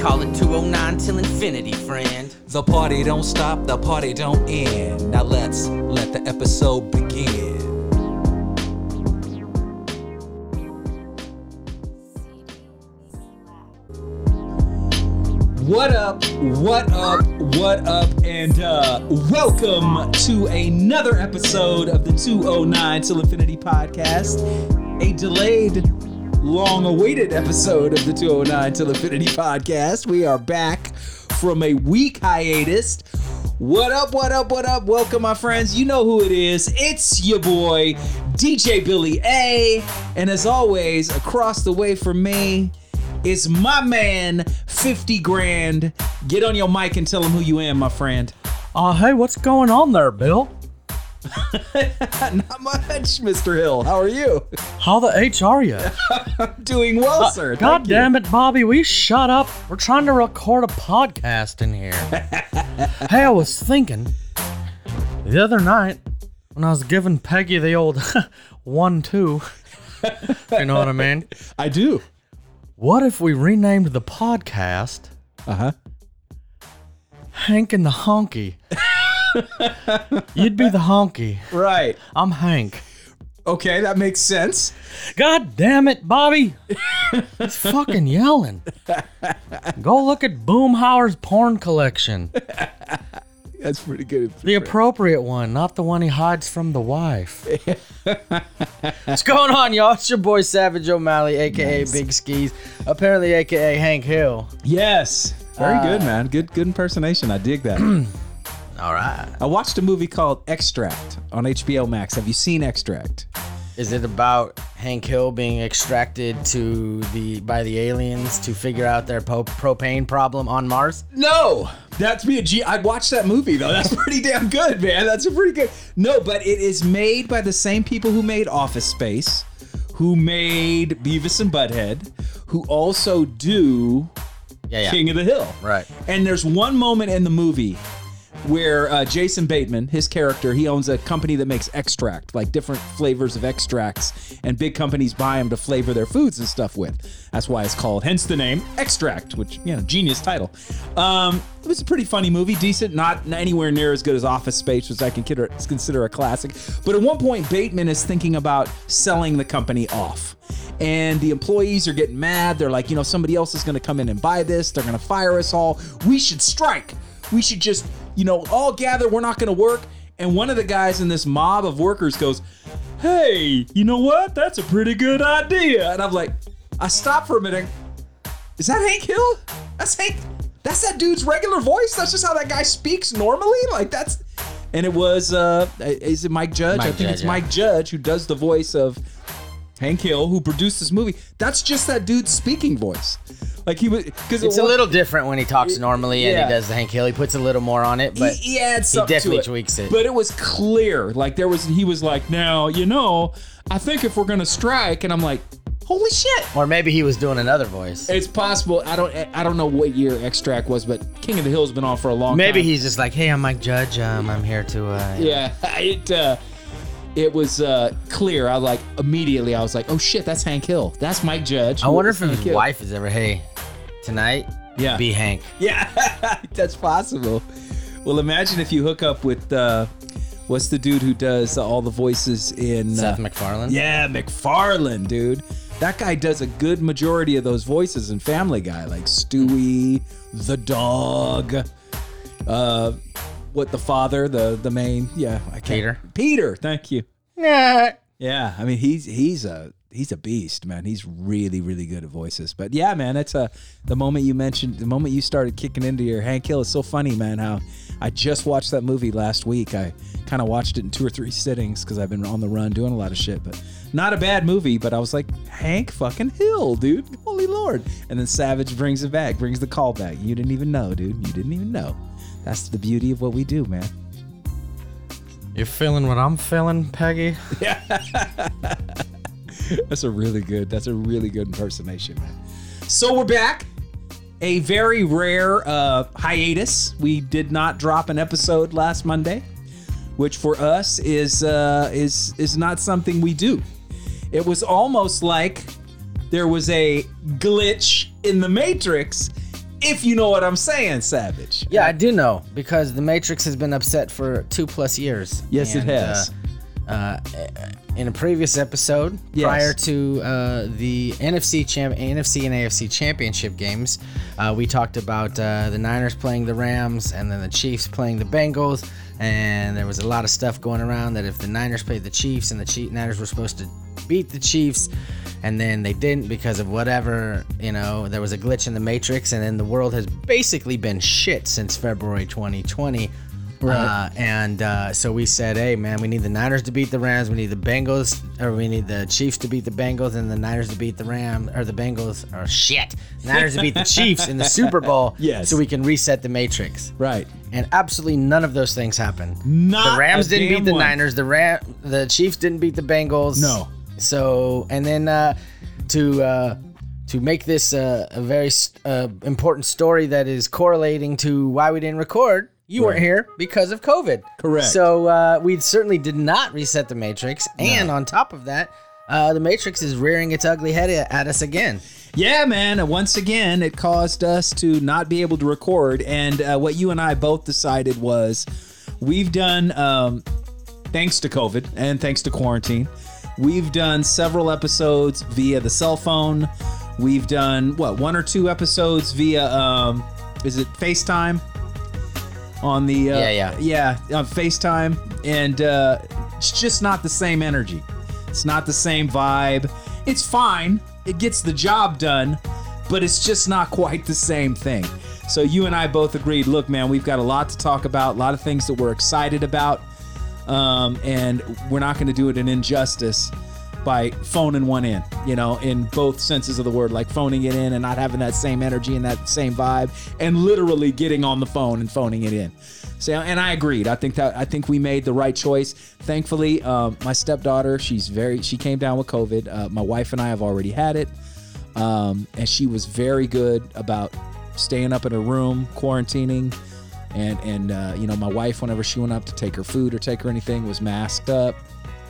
call it 209 till infinity, friend. The party don't stop, the party don't end. Now let's let the episode begin. What up, what up, what up, and uh, welcome to another episode of the 209 Till Infinity podcast. A delayed, long awaited episode of the 209 Till Infinity podcast. We are back from a week hiatus. What up, what up, what up? Welcome, my friends. You know who it is. It's your boy, DJ Billy A. And as always, across the way from me is my man, 50 grand. Get on your mic and tell him who you am, my friend. Uh, hey, what's going on there, Bill? Not much, Mr. Hill. How are you? How the H are you? Doing well, sir. Uh, God Thank you. damn it, Bobby, we shut up. We're trying to record a podcast in here. hey, I was thinking the other night when I was giving Peggy the old one two. you know what I mean? I do. What if we renamed the podcast Uh huh. Hank and the Honky? You'd be the honky. Right. I'm Hank. Okay, that makes sense. God damn it, Bobby! He's fucking yelling. Go look at Boomhauer's porn collection. That's pretty good. The appropriate one, not the one he hides from the wife. What's going on, y'all? It's your boy Savage O'Malley, aka Big Skis, apparently aka Hank Hill. Yes. Very uh, good, man. Good good impersonation. I dig that. All right. I watched a movie called Extract on HBO Max. Have you seen Extract? Is it about Hank Hill being extracted to the by the aliens to figure out their po- propane problem on Mars? No, that's me. A G. I'd watch that movie though. That's pretty damn good, man. That's a pretty good. No, but it is made by the same people who made Office Space, who made Beavis and Butthead, who also do Yeah, yeah. King of the Hill. Right. And there's one moment in the movie where uh, Jason Bateman, his character, he owns a company that makes extract, like different flavors of extracts, and big companies buy them to flavor their foods and stuff with. That's why it's called, hence the name Extract, which you know, genius title. Um, it was a pretty funny movie, decent, not anywhere near as good as Office Space, which I consider consider a classic. But at one point, Bateman is thinking about selling the company off and the employees are getting mad. They're like, you know, somebody else is going to come in and buy this. They're going to fire us all. We should strike. We should just, you know, all gather. We're not going to work. And one of the guys in this mob of workers goes, hey, you know what? That's a pretty good idea. And I'm like, I stop for a minute. Is that Hank Hill? That's Hank. That's that dude's regular voice. That's just how that guy speaks normally. Like that's. And it was, uh, is it Mike Judge? I think Judge, it's yeah. Mike Judge who does the voice of Hank Hill, who produced this movie. That's just that dude's speaking voice. Like he was, because It's a little different when he talks normally and yeah. he does the Hank Hill. He puts a little more on it, but he, he adds something definitely to it. tweaks it. But it was clear. Like there was, he was like, now you know, I think if we're gonna strike, and I'm like, holy shit. or maybe he was doing another voice. It's possible. I don't. I don't know what year Extract was, but King of the Hill's been on for a long Maybe time. he's just like, hey, I'm Mike Judge. Um, I'm here to. Uh, Yeah. It. Uh, it was uh, clear. I like immediately. I was like, "Oh shit, that's Hank Hill. That's Mike Judge." I wonder if Hank his Hill. wife is ever, hey, tonight, Yeah. be Hank. Yeah, that's possible. Well, imagine if you hook up with uh, what's the dude who does all the voices in Seth uh, MacFarlane. Yeah, MacFarlane, dude. That guy does a good majority of those voices in Family Guy, like Stewie, the dog, uh, what the father, the the main, yeah, I can't. Peter. Peter, thank you. Yeah. Yeah, I mean he's he's a he's a beast, man. He's really really good at voices. But yeah, man, it's a uh, the moment you mentioned the moment you started kicking into your Hank Hill. It's so funny, man. How I just watched that movie last week. I kind of watched it in two or three sittings because I've been on the run doing a lot of shit. But not a bad movie. But I was like Hank fucking Hill, dude. Holy lord! And then Savage brings it back, brings the call back. You didn't even know, dude. You didn't even know. That's the beauty of what we do, man. You're feeling what I'm feeling, Peggy? Yeah. That's a really good. That's a really good impersonation, man. So we're back. A very rare uh, hiatus. We did not drop an episode last Monday, which for us is uh, is is not something we do. It was almost like there was a glitch in the Matrix, if you know what I'm saying, Savage. Yeah, I do know because the Matrix has been upset for two plus years. Yes, it has. Uh, uh, in a previous episode, Yes. prior to uh, the NFC champ, NFC and AFC championship games, uh, we talked about uh, the Niners playing the Rams and then the Chiefs playing the Bengals. And there was a lot of stuff going around that if the Niners played the Chiefs and the Chief- Niners were supposed to beat the Chiefs, and then they didn't because of whatever, you know, there was a glitch in the Matrix, and then the world has basically been shit since February 2020. Right. Uh, and uh, so we said, hey, man, we need the Niners to beat the Rams. We need the Bengals, or we need the Chiefs to beat the Bengals, and the Niners to beat the Rams, or the Bengals, or shit, Niners to beat the Chiefs in the Super Bowl. Yes. So we can reset the Matrix. Right. And absolutely none of those things happened. Not the Rams didn't beat the one. Niners. The Ram, the Chiefs didn't beat the Bengals. No. So and then uh, to uh, to make this uh, a very uh, important story that is correlating to why we didn't record, you weren't here because of COVID. Correct. So uh, we certainly did not reset the Matrix, and on top of that, uh, the Matrix is rearing its ugly head at us again. Yeah, man. and Once again, it caused us to not be able to record. And uh, what you and I both decided was we've done, um, thanks to COVID and thanks to quarantine, we've done several episodes via the cell phone. We've done, what, one or two episodes via, um, is it FaceTime? On the, uh, Yeah, yeah. Yeah, on FaceTime. And uh, it's just not the same energy. It's not the same vibe. It's fine. It gets the job done, but it's just not quite the same thing. So you and I both agreed. Look, man, we've got a lot to talk about, a lot of things that we're excited about, um, and we're not going to do it an injustice by phoning one in. You know, in both senses of the word, like phoning it in and not having that same energy and that same vibe, and literally getting on the phone and phoning it in. So, and I agreed. I think that I think we made the right choice. Thankfully, um, my stepdaughter, she's very, she came down with COVID. Uh, my wife and I have already had it, um, and she was very good about staying up in her room, quarantining, and and uh, you know, my wife, whenever she went up to take her food or take her anything, was masked up,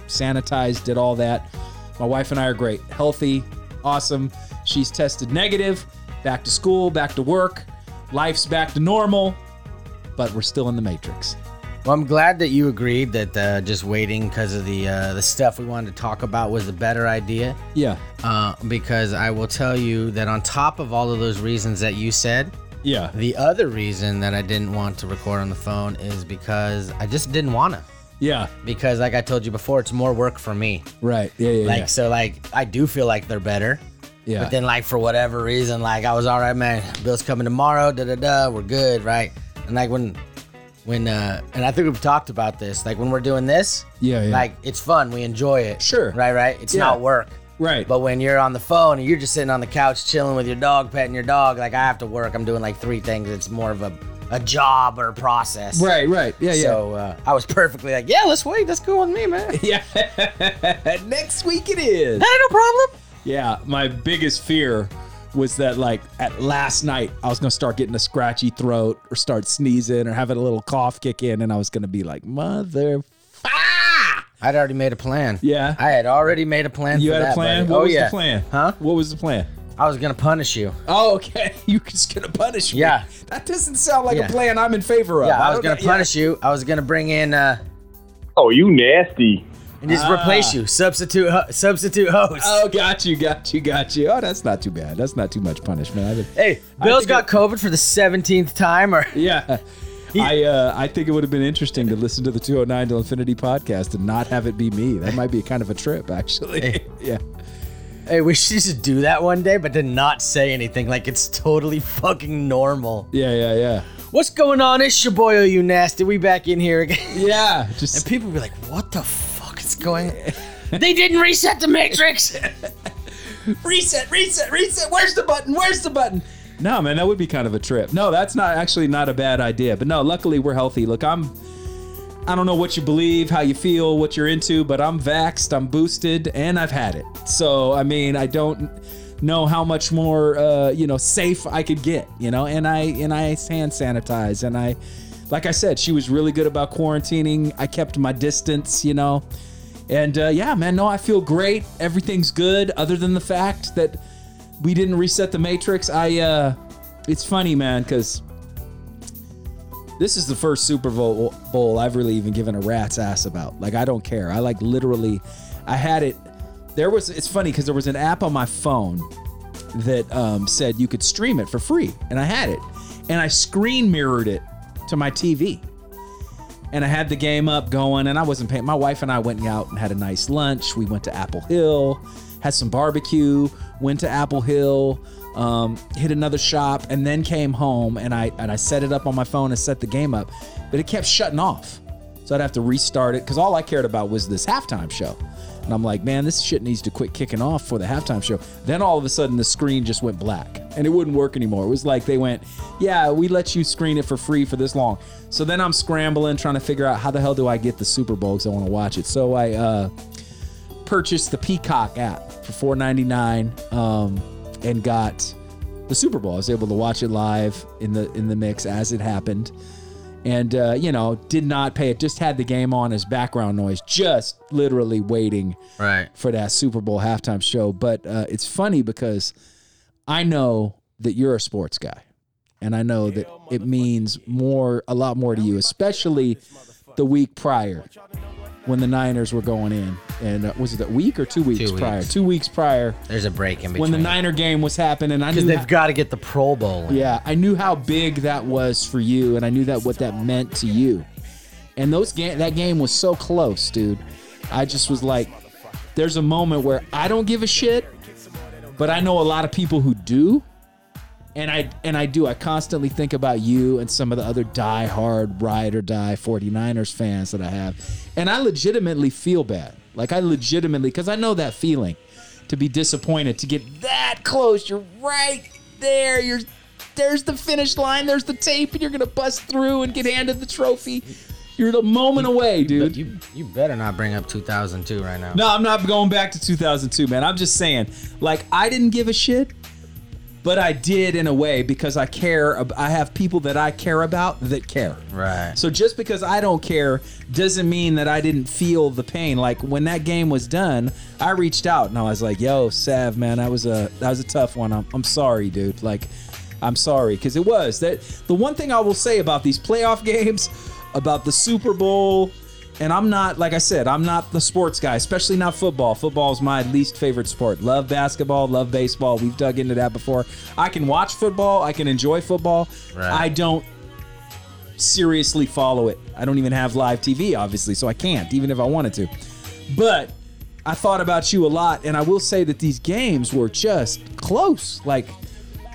sanitized, did all that. My wife and I are great, healthy, awesome. She's tested negative, back to school, back to work, life's back to normal, but we're still in the matrix. Well, I'm glad that you agreed that uh, just waiting because of the uh, the stuff we wanted to talk about was a better idea. Yeah, Uh, because I will tell you that on top of all of those reasons that you said, yeah, the other reason that I didn't want to record on the phone is because I just didn't want to. yeah, Because, like I told you before, it's more work for me. right, yeah, yeah, Like, yeah. so, like, I do feel like they're better. yeah. But then, like, for whatever reason, like, I was all right, man. Bill's coming tomorrow. Da da da. We're good, right? And like when, when, uh, and I think we've talked about this. Like when we're doing this, Yeah, yeah. like it's fun. We enjoy it. Sure. Right, right. It's Yeah. not work. Right, But when you're on the phone and you're just sitting on the couch chilling with your dog, petting your dog, like I have to work. I'm doing like three things. It's more of a, a job or process. right, right, yeah, yeah. So uh, I was perfectly like, yeah, let's wait. That's cool with me, man. yeah, next week it is. Ain't no problem. Yeah, my biggest fear was that like at last night I was gonna start getting a scratchy throat or start sneezing or having a little cough kick in, and I was gonna be like, mother. I'd already made a plan. Yeah. I had already made a plan. You for had that, a plan. buddy. What oh was yeah. the plan? Huh? What was the plan? I was gonna punish you. Oh, okay. You just gonna punish me. Yeah. That doesn't sound like Yeah. a plan I'm in favor of. Yeah, I was gonna know- yeah. punish you. I was gonna bring in uh Oh, you nasty. and just Ah. replace you. Substitute ho- substitute host. Oh, got you, got you, got you. Oh, that's not too bad. That's not too much punishment. I did, hey, I Bill's think got it- COVID for the seventeenth time, or yeah. I uh, I think it would have been interesting to listen to the 209 to Infinity podcast and not have it be me. That might be kind of a trip, actually. yeah. hey, we should just do that one day, but to not say anything like it's totally fucking normal. Yeah, yeah, yeah. What's going on? It's your boy, you nasty. We back in here again. Yeah. just And people be like, "What the fuck is going?" on? they didn't reset the matrix. reset, reset, reset. Where's the button? Where's the button? No, man, that would be kind of a trip. No, that's not actually not a bad idea. But no, luckily we're healthy. Look, I'm I don't know what you believe, how you feel, what you're into, but I'm vaxxed, I'm boosted, and I've had it. So, I mean, I don't know how much more uh, you know, safe I could get, you know, and I and I hand sanitize and I like I said, she was really good about quarantining. I kept my distance, you know. And uh, yeah, man, no, I feel great. Everything's good, other than the fact that we didn't reset the matrix. I, uh, it's funny, man, because this is the first Super Bowl bowl I've really even given a rat's ass about. Like, I don't care. I like literally, I had it. There was. It's funny because there was an app on my phone that um, said you could stream it for free, and I had it, and I screen mirrored it to my TV and I had the game up going, and I wasn't paying. My wife and I went out and had a nice lunch. We went to Apple Hill, had some barbecue, went to Apple Hill, um, hit another shop, and then came home and I and I set it up on my phone and set the game up, but it kept shutting off. So I'd have to restart it because all I cared about was this halftime show. And I'm like, man, this shit needs to quit kicking off for the halftime show. Then all of a sudden, the screen just went black and it wouldn't work anymore. It was like they went, yeah, we let you screen it for free for this long. So then I'm scrambling, trying to figure out how the hell do I get the Super Bowl because I want to watch it. So I uh, purchased the Peacock app for $4.99 um, and got the Super Bowl. I was able to watch it live in the in the mix as it happened and uh, you know did not pay it just had the game on as background noise just literally waiting right. for that super bowl halftime show. But uh, it's funny because i know that you're a sports guy. And i know that it means more a lot more to you especially the week prior when the niners were going in and uh, was it a week or two weeks Two prior weeks. two weeks prior There's a break in between. when the niner game was happening i because knew they've got to get the Pro Bowl. in. yeah, I knew how big that was for you, and I knew that what that meant to you. And those game, that game was so close, dude. I just was like, there's a moment where I don't give a shit, but I know a lot of people who do, and I and I do. I constantly think about you and some of the other die-hard ride or die 49ers fans that I have, and I legitimately feel bad. Like I legitimately, because I know that feeling to be disappointed to get that close. You're right there. You're there's the finish line. There's the tape, and you're gonna bust through and get handed the trophy. You're the moment away, But dude. you you better not bring up 2002 right now. No, I'm not going back to 2002, man. I'm just saying, like, I didn't give a shit, but I did in a way because I care. I have people that I care about that care. Right. So just because I don't care doesn't mean that I didn't feel the pain. Like when that game was done, I reached out and I was like, "Yo, Sav, man, that was a that was a tough one. I'm, I'm sorry, dude. Like, I'm sorry because it was that. The one thing I will say about these playoff games, about the Super Bowl, and I'm not like I said, I'm not the sports guy, especially not football. Football is my least favorite sport. Love basketball, love baseball. We've dug into that before. I can watch football. I can enjoy football. Right. I don't seriously follow it. I don't even have live TV, obviously, so I can't, even if I wanted to. But I thought about you a lot, and I will say that these games were just close. Like,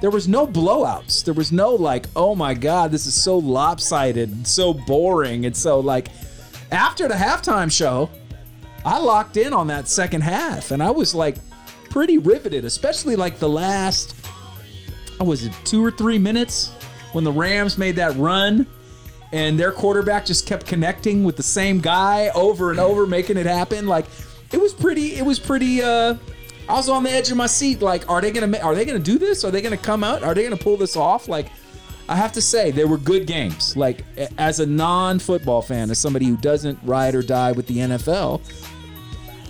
there was no blowouts. There was no, like, oh my God, this is so lopsided so boring. And so, like, after the halftime show, I locked in on that second half, and I was like pretty riveted, especially like the last, was it, two or three minutes when the Rams made that run and their quarterback just kept connecting with the same guy over and over, making it happen. Like it was pretty. It was pretty. uh I was on the edge of my seat. Like, are they gonna? Are they gonna do this? Are they gonna come out? Are they gonna pull this off? Like, I have to say they were good games. Like as a non-football fan, as somebody who doesn't ride or die with the NFL,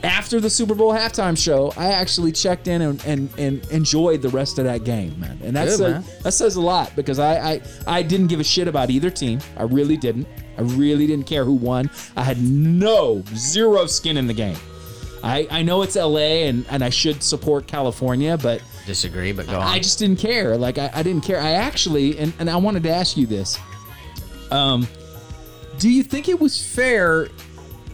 after the Super Bowl halftime show, I actually checked in and, and, and enjoyed the rest of that game, man. And that's Good, a, man. that says a lot because I, I I didn't give a shit about either team. I really didn't. I really didn't care who won. I had no zero skin in the game. I, I know it's LA and, and I should support California, but Disagree, but go on. I just didn't care. Like I, I didn't care. I actually and, and I wanted to ask you this. Um do you think it was fair?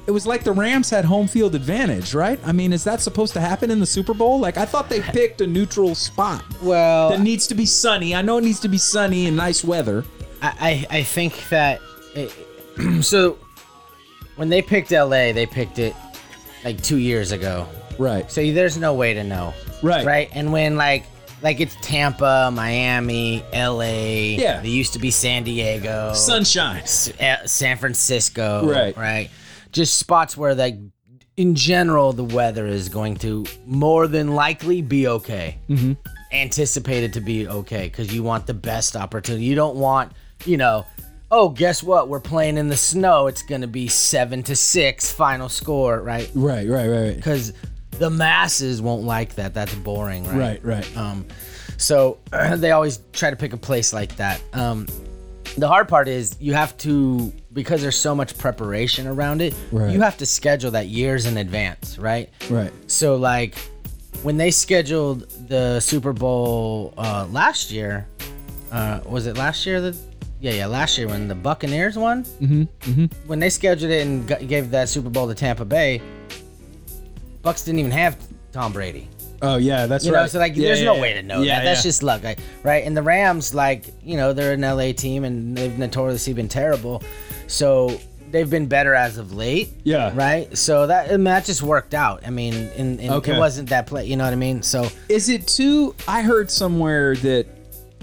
It was like the Rams had home field advantage, right? I mean, is that supposed to happen in the Super Bowl? Like I thought they picked a neutral spot well, that needs to be sunny. I know it needs to be sunny and nice weather. I, I I think that it, so when they picked LA, they picked it like two years ago. Right. So there's no way to know. Right. Right. And when like like it's Tampa, Miami, LA. Yeah. They used to be San Diego. Sunshine. Uh, San Francisco. Right. Right. Just spots where like in general the weather is going to more than likely be okay. Mm-hmm. Anticipated to be okay because you want the best opportunity. You don't want you know. Oh, guess what? We're playing in the snow. It's gonna be seven to six final score, right? Right, right, right, right. The masses won't like that. That's boring, right? Right, right. Um, so they always try to pick a place like that. Um, the hard part is you have to because there's so much preparation around it. Right. You have to schedule that years in advance, right? Right. So like when they scheduled the Super Bowl uh, last year, uh, was it last year that? Yeah, yeah, last year when the Buccaneers won. Mm-hmm. mm-hmm. When they scheduled it and gave that Super Bowl to Tampa Bay, Bucks didn't even have Tom Brady. Oh yeah, that's You right. know, so like, Yeah, there's yeah, no yeah. way to know Yeah, that. That's just luck, like, right? And the Rams, like, you know, they're an LA team and they've notoriously been terrible. So they've been better as of late. Yeah. Right. So that that just worked out. I mean, and, and Okay. it wasn't that play. You know what I mean? So Is it too? I heard somewhere that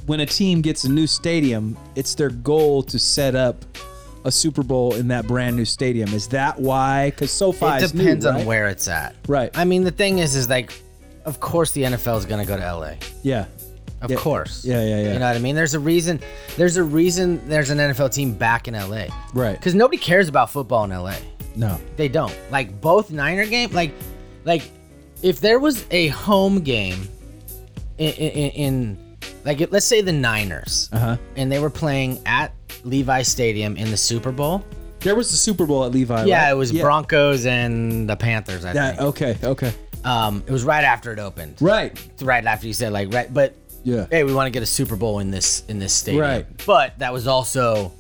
when a team gets a new stadium, it's their goal to set up a Super Bowl in that brand new stadium. Is that why? Because SoFi it is new, depends on where it's at. Right. I mean, the thing is, is like, of course, the NFL is gonna go to LA. Yeah. Of Yeah. course. Yeah, yeah, yeah. You know what I mean? There's a reason. There's a reason. There's an NFL team back in LA. Right. Because nobody cares about football in LA. No. They don't. Like both Niner game, like, like if there was a home game in, in, in like let's say the Niners, Uh-huh. and they were playing at Levi Stadium in the Super Bowl. There was the Super Bowl at Levi. Yeah, right? it was Broncos and the Panthers. I That, think. okay. Okay. Um, it was right after it opened. Right. Right after you said like right, but Yeah. hey, we want to get a Super Bowl in this in this stadium. Right. But that was also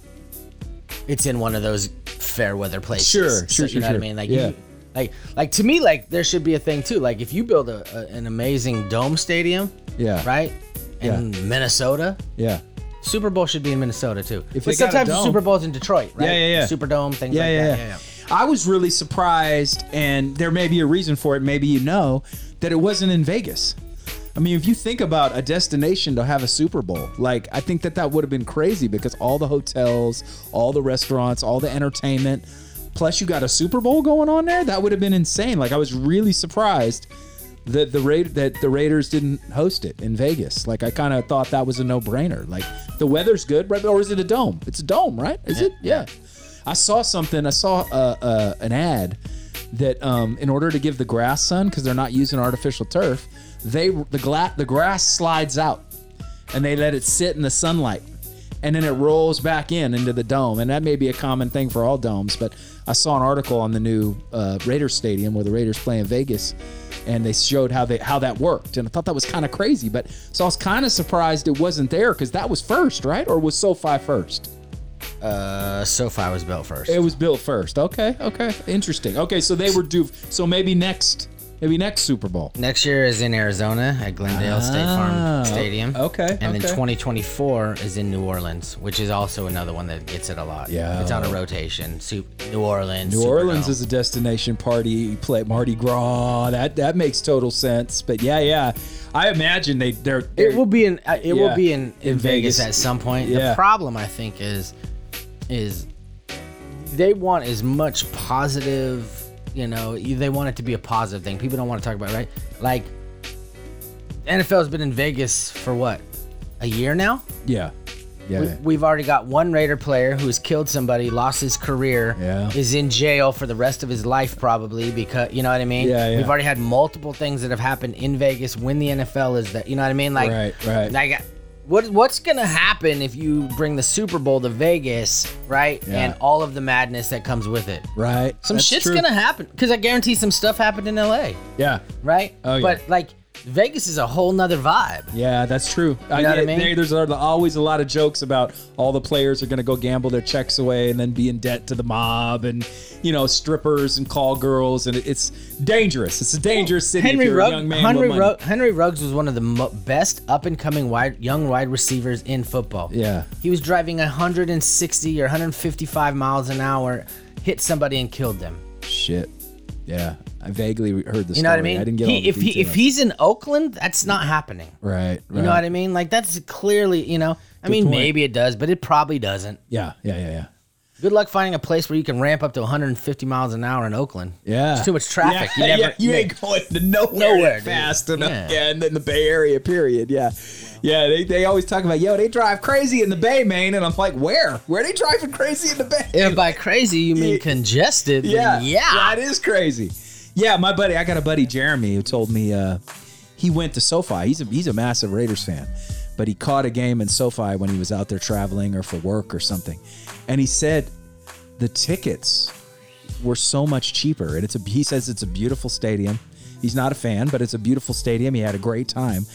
it's in one of those fair weather places. Sure, So, sure, You sure, know what I mean? Like Yeah. you, like like to me like there should be a thing too. Like if you build a, a an amazing dome stadium, Yeah. right? In Minnesota, Yeah. Super Bowl should be in Minnesota too. If but got a sometimes the dome. Super Bowl's in Detroit, right? Yeah, yeah, yeah. Superdome, things like that. yeah. Yeah, yeah. I was really surprised, and there may be a reason for it. Maybe you know that it wasn't in Vegas. I mean, if you think about a destination to have a Super Bowl, like I think that that would have been crazy because all the hotels, all the restaurants, all the entertainment, plus you got a Super Bowl going on there. That would have been insane. Like I was really surprised that the Ra- that the Raiders didn't host it in Vegas. Like I kind of thought that was a no-brainer. Like the weather's good, right? Or is it a dome? It's a dome, right? Is it? Yeah. I saw something. I saw uh, uh, an ad that um, in order to give the grass sun, because they're not using artificial turf, they the gla- the grass slides out, and they let it sit in the sunlight, and then it rolls back in into the dome. And that may be a common thing for all domes, but I saw an article on the new uh, Raiders stadium where the Raiders play in Vegas, and they showed how they how that worked, and I thought that was kind of crazy. But so I was kind of surprised it wasn't there because that was first, right? Or was SoFi first? Uh, SoFi was built first. It was built first. Okay, okay, interesting. Okay, so they were due. So maybe next, maybe next Super Bowl. Next year is in Arizona at Glendale State Ah, Farm Stadium. okay, And then okay. 2024 is in New Orleans, which is also another one that gets it a lot. Yeah. It's on a rotation. New Orleans. New Orleans is a destination party. Play Mardi Gras. That that makes total sense. But yeah, yeah, I imagine they they're, It will be in. Uh, it Yeah. will be in, in, In Vegas. Vegas. at some point. Yeah. The problem I think is, is they want as much positive. You know, they want it to be a positive thing. People don't want to talk about it, right. Like, NFL's been in Vegas for what, a year now. yeah, Yeah. We, we've already got one Raider player who's killed somebody, lost his career, Yeah. is in jail for the rest of his life probably because you know what I mean. Yeah, yeah. We've already had multiple things that have happened in Vegas when the NFL is that. You know what I mean? Like, Right, right. Like, what what's gonna happen if you bring the Super Bowl to Vegas, right? Yeah. And all of the madness that comes with it. right. Some That's shit's true. gonna happen because I guarantee some stuff happened in LA, Yeah. right? Oh, yeah. But like Vegas is a whole nother vibe. Yeah, that's true. what I mean? there- there's always a lot of jokes about all the players are going to go gamble their checks away and then be in debt to the mob and you know strippers and call girls and it's dangerous. It's a dangerous city Henry if Rugg, a young man Henry, with money. Rugg, Henry Ruggs was one of the mo- best up and coming wide young wide receivers in football. Yeah. He was driving 160 or 155 miles an hour, hit somebody and killed them. Shit. Yeah, I vaguely heard the You know what I mean? I didn't get He- if he if he's in Oakland, that's not happening. right, You know what I mean? Like that's clearly, you know. I mean, point. maybe it does, but it probably doesn't. Yeah, yeah, yeah, yeah. Good luck finding a place where you can ramp up to 150 miles an hour in Oakland. Yeah. There's too much traffic. Yeah, You never- yeah, you ain't going to nowhere, Nowhere, that dude. fast enough. Yeah. And then the Bay Area, period. Yeah. Yeah, they, they always talk about, yo, they drive crazy in the Bay, man. And I'm like, where? Where are they driving crazy in the Bay? If by crazy you mean congested, Yeah, yeah. that is crazy. Yeah, my buddy, I got a buddy Jeremy who told me uh, he went to SoFi. He's a he's a massive Raiders fan, but he caught a game in SoFi when he was out there traveling or for work or something, and he said the tickets were so much cheaper. And it's a he says it's a beautiful stadium. He's not a fan, but it's a beautiful stadium. He had a great time,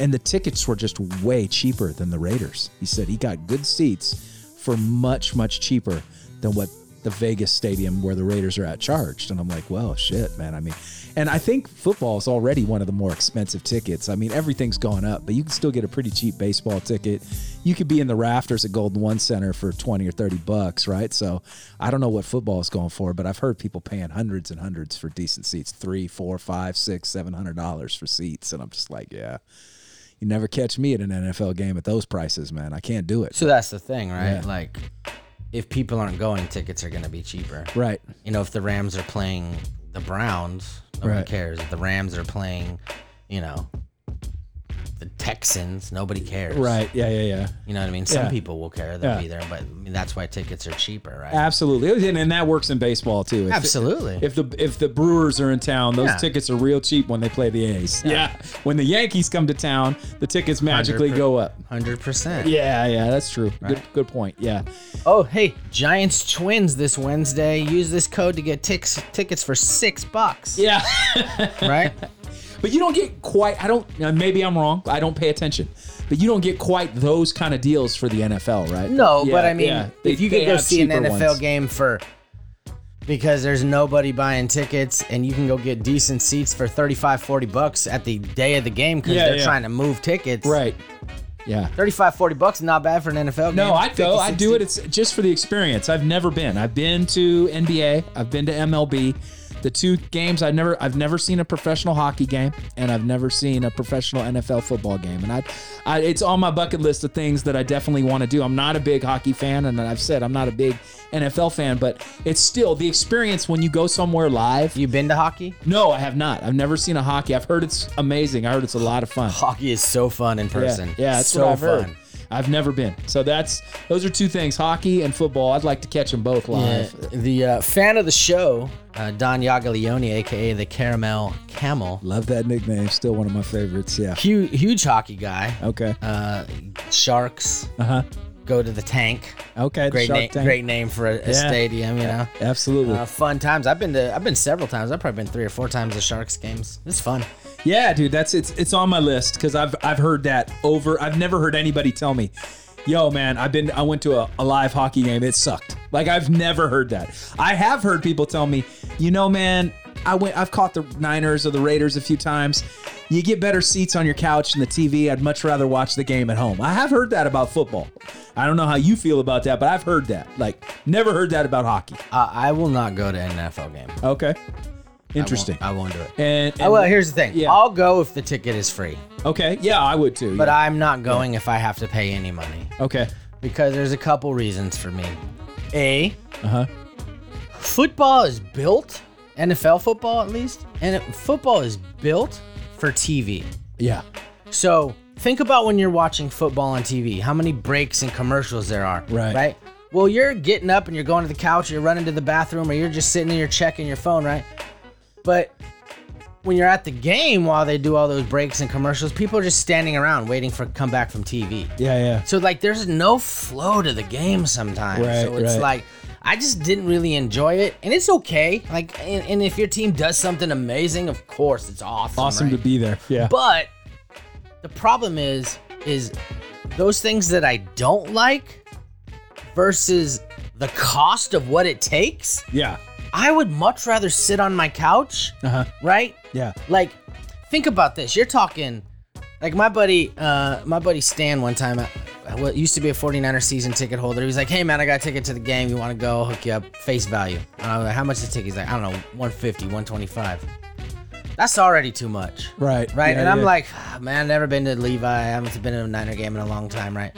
and the tickets were just way cheaper than the Raiders. He said he got good seats for much much cheaper than what the Vegas stadium where the Raiders are at charged. And I'm like, well, shit, man. I mean, and I think football is already one of the more expensive tickets. I mean, everything's going up, but you can still get a pretty cheap baseball ticket. You could be in the rafters at Golden One Center for 20 or 30 bucks, right? So I don't know what football is going for, but I've heard people paying hundreds and hundreds for decent seats three, four, five, six, seven hundred dollars for seats. And I'm just like, yeah. You never catch me at an NFL game at those prices, man. I can't do it. So that's the thing, right? Yeah. Like, if people aren't going, tickets are going to be cheaper. Right. You know, if the Rams are playing the Browns, nobody Right. cares. If the Rams are playing, you know, the Texans, nobody cares. Right. Yeah, yeah, yeah. You know what I mean? Some Yeah. people will care. They'll Yeah. be there, but I mean, that's why tickets are cheaper, right? Absolutely, and, and that works in baseball too. If- Absolutely. If the if the Brewers are in town, those Yeah. tickets are real cheap when they play the A's. Yeah. When the Yankees come to town, the tickets magically go up. 100%. Yeah, yeah, that's true. Good good point. Yeah. Oh, hey, Giants Twins this Wednesday. Use this code to get tix- tickets for six bucks. Yeah. Right? but you don't get quite I don't maybe I'm wrong. I don't pay attention. But you don't get quite those kind of deals for the NFL, right? No, but I mean, yeah. They- if you could go see an NFL ones. game for because there's nobody buying tickets and you can go get decent seats for 35 40 bucks at the day of the game because Yeah, they're yeah. trying to move tickets. Right. Yeah. 35 40 bucks is not bad for an NFL game. No, I'd go. I'd do it. It's just for the experience. I've never been. I've been to NBA. I've been to MLB. The two games I've never I've never seen a professional hockey game and I've never seen a professional NFL football game. And I, I it's on my bucket list of things that I definitely want to do. I'm not a big hockey fan and I've said I'm not a big NFL fan, but it's still the experience when you go somewhere live. You been to hockey? No, I have not. I've never seen a hockey. I've heard it's amazing. I heard it's a lot of fun. Hockey is so fun in person. Yeah, yeah that's so I've heard. Fun. I've never been. So that's those are two things: hockey and football. I'd like to catch them both Yeah, live. the uh, fan of the show, uh, Don Yaglione, aka the Caramel Camel, Love that nickname. Still one of my favorites. Yeah. huge, huge hockey guy. Okay. Uh, Sharks Uh huh. Go to the tank. Okay. Great name, great name for a, a Yeah. stadium. You know, Absolutely. uh, fun times. I've been to, I've been several times. I've probably been three or four times to Sharks games. It's fun. yeah, dude. That's it's it's on my list because I've I've heard that over. I've never heard anybody tell me. Yo, man, I've been. I went to a, a live hockey game. It sucked. Like I've never heard that. I have heard people tell me, you know, man, I went. I've caught the Niners or the Raiders a few times. You get better seats on your couch and the TV. I'd much rather watch the game at home. I have heard that about football. I don't know how you feel about that, but I've heard that. Like, never heard that about hockey. Uh, I will not go to an NFL game. Okay, I won't- interesting. I won't, do it. And, Oh, and- well, here's the thing. Yeah. I'll go if the ticket is free, okay, yeah, I would too. but yeah. I'm not going if I have to pay any money okay, because there's a couple reasons for me. A, uh huh. football is built, NFL football at least, and it, football is built for TV. Yeah, So think about when you're watching football on TV, how many breaks and commercials there are. Right. Right? Well, you're getting up and you're going to the couch, you're running to the bathroom, or you're just sitting there, you're checking your phone, right? But when you're at the game while they do all those breaks and commercials, people are just standing around waiting for come back from TV. Yeah, yeah. So like there's no flow to the game sometimes. Right, so it's right. like I just didn't really enjoy it. And it's okay. Like and, and if your team does something amazing, of course it's awesome. Awesome right? to be there. Yeah. But the problem is is those things that I don't like versus the cost of what it takes. yeah. I would much rather sit on my couch, Uh-huh. right? Yeah. Like, think about this. You're talking, like my buddy, uh, my buddy Stan one time, what used to be a 49er season ticket holder. He was like, "Hey man, I got a ticket to the game. You want to go? I'll hook you up. Face value." And I was like, "How much is the ticket?" He's like, "I don't know, 150, 125." That's already too much. Right. Right. Yeah, and I'm yeah. like, "Ah, man, never been to Levi. I haven't been to a Niner game in a long time, right?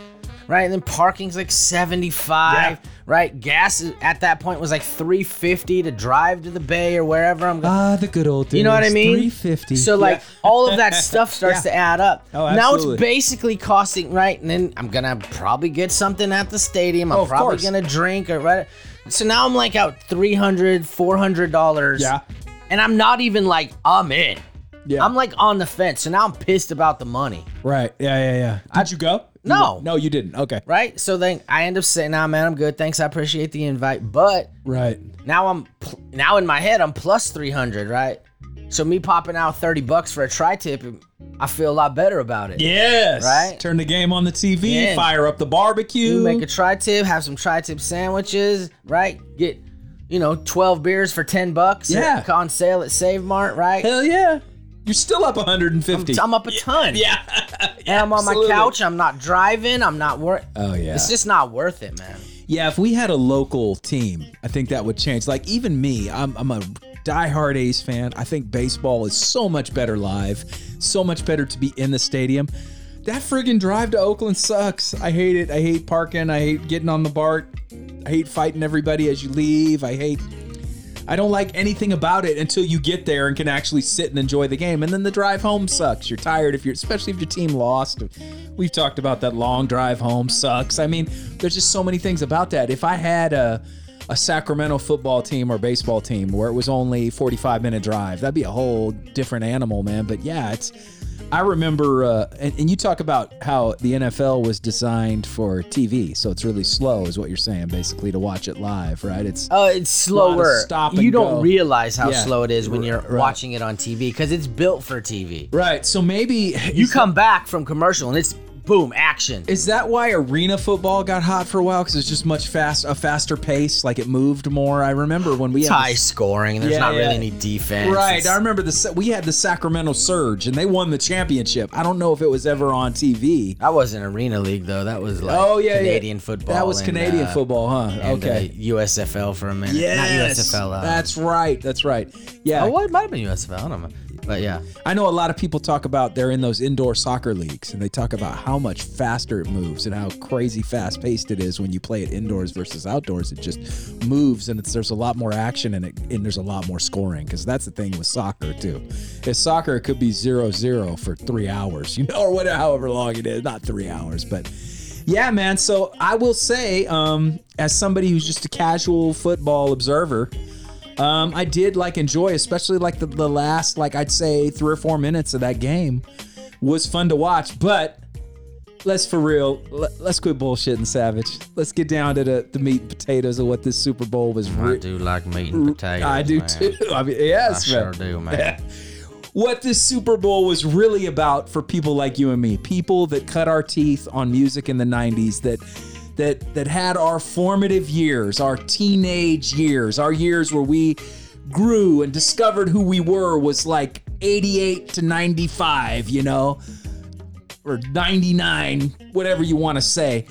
Right. And then parking's like 75. Yeah. Right. Gas at that point was like 350 to drive to the bay or wherever I'm going. Ah, the good old days. You know what I mean? 350. So like all of that stuff starts to add up. Oh, absolutely. now it's basically costing right, and then I'm gonna probably get something at the stadium. I'm Oh, probably gonna drink or right. So now I'm like out 300 400 dollars. Yeah. And I'm not even like I'm in. Yeah. I'm like on the fence. So now I'm pissed about the money. Right. Yeah, yeah, yeah. Did you go? No. No, you didn't. Okay. Right. So then I end up saying, "Nah, man, I'm good. Thanks. I appreciate the invite." But Right. now I'm now in my head I'm plus 300. Right. So me popping out 30 bucks for a tri-tip, I feel a lot better about it. Yes. Right? Turn the game on the TV, Yeah. fire up the barbecue. You make a tri-tip, have some tri-tip sandwiches, right? Get, you know, 12 beers for 10 bucks. Yeah. On sale at Save Mart, right? Hell yeah. You're still up 150. I'm up a ton. yeah. And I'm on absolutely. my couch. I'm not driving. I'm not work. Oh yeah. It's just not worth it, man. Yeah, if we had a local team, I think that would change. Like even me, I'm, I'm a diehard A's fan. I think baseball is so much better live, so much better to be in the stadium. That friggin' drive to Oakland sucks. I hate it. I hate parking. I hate getting on the BART. I hate fighting everybody as you leave. I hate. I don't like anything about it until you get there and can actually sit and enjoy the game. And then the drive home sucks. You're tired if you're, especially if your team lost. We've talked about that long drive home sucks. I mean, there's just so many things about that. If I had a a Sacramento football team or baseball team where it was only 45 minute drive, that'd be a whole different animal, man. But yeah, it's. I remember, uh, and, and you talk about how the NFL was designed for TV, so it's really slow, is what you're saying, basically, to watch it live, right? It's Oh, it's slower. stop you don't go. realize how Yeah. slow it is when you're Right. watching it on TV because it's built for TV. right. So maybe You come back from commercial and it's boom action. Is that why arena football got hot for a while? Because it's just much fast, a faster pace, like it moved more. I remember when we It's had high scoring. There's Yeah, not yeah. really any defense. Right, It's- I remember the we had the Sacramento Surge, and they won the championship. I don't know if it was ever on TV. That wasn't arena league though. That was like oh yeah, Canadian yeah. football. That was and, Canadian uh, football, huh? and, okay. uh, USFL for a minute. yes, Not USFL. Uh, that's right. That's right. Yeah, Oh, well, it might have been USFL. I don't know. But yeah. I know a lot of people talk about they're in those indoor soccer leagues, and they talk about how much faster it moves and how crazy fast paced it is when you play it indoors versus outdoors. It just moves, and there's a lot more action in it, and there's a lot more scoring because that's the thing with soccer too. If soccer, it could be zero zero for three hours, you know, or whatever, however long it is. Not three hours, but. Yeah, man. So I will say, um, as somebody who's just a casual football observer, um, I did like enjoy, especially like the, the last, like I'd say three or four minutes of that game was fun to watch. But let's for real, let, us quit bullshitting, Savage. Let's get down to the, the meat and potatoes of what this Super Bowl was. I do like meat and potatoes. I do man. too. I mean, I yes, sure do, man. What this Super Bowl was really about for people like you and me, people that cut our teeth on music in the '90s, that that that had our formative years, our teenage years, our years where we grew and discovered who we were was like 88 to 95, you know, or 99, whatever you want to say.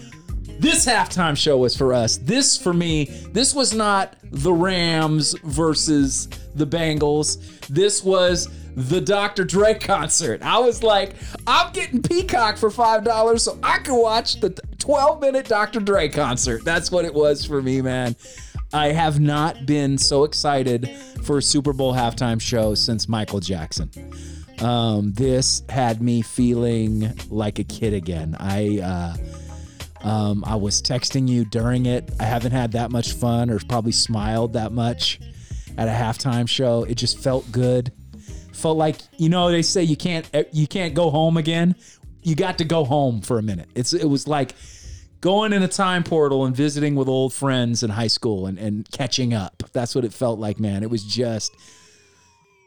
This halftime show was for us. This for me, this was not the Rams versus the Bengals. This was the Dr. Dre concert. I was like, I'm getting Peacock for $5 so I can watch the 12 minute Dr. Dre concert. That's what it was for me, man. I have not been so excited for a Super Bowl halftime show since Michael Jackson. Um, this had me feeling like a kid again. I uh, um, I was texting you during it. I haven't had that much fun or probably smiled that much at a halftime show. It just felt good. Felt like you know they say you can't you can't go home again. You got to go home for a minute. It's it was like going in a time portal and visiting with old friends in high school and, and catching up. That's what it felt like, man. It was just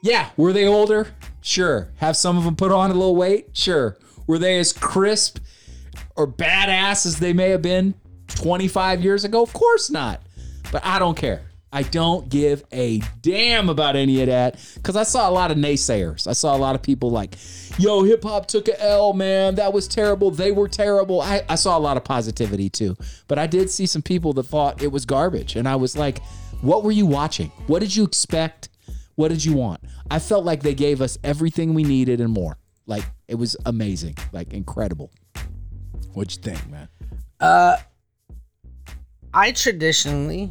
yeah, were they older? Sure. Have some of them put on a little weight? Sure. Were they as crisp or badass as they may have been 25 years ago? Of course not. But I don't care. I don't give a damn about any of that because I saw a lot of naysayers. I saw a lot of people like, yo, hip hop took a L, man. That was terrible. They were terrible. I, I saw a lot of positivity too. But I did see some people that thought it was garbage. And I was like, what were you watching? What did you expect? What did you want? I felt like they gave us everything we needed and more. Like it was amazing, like incredible. What'd you think, man? Uh, I traditionally,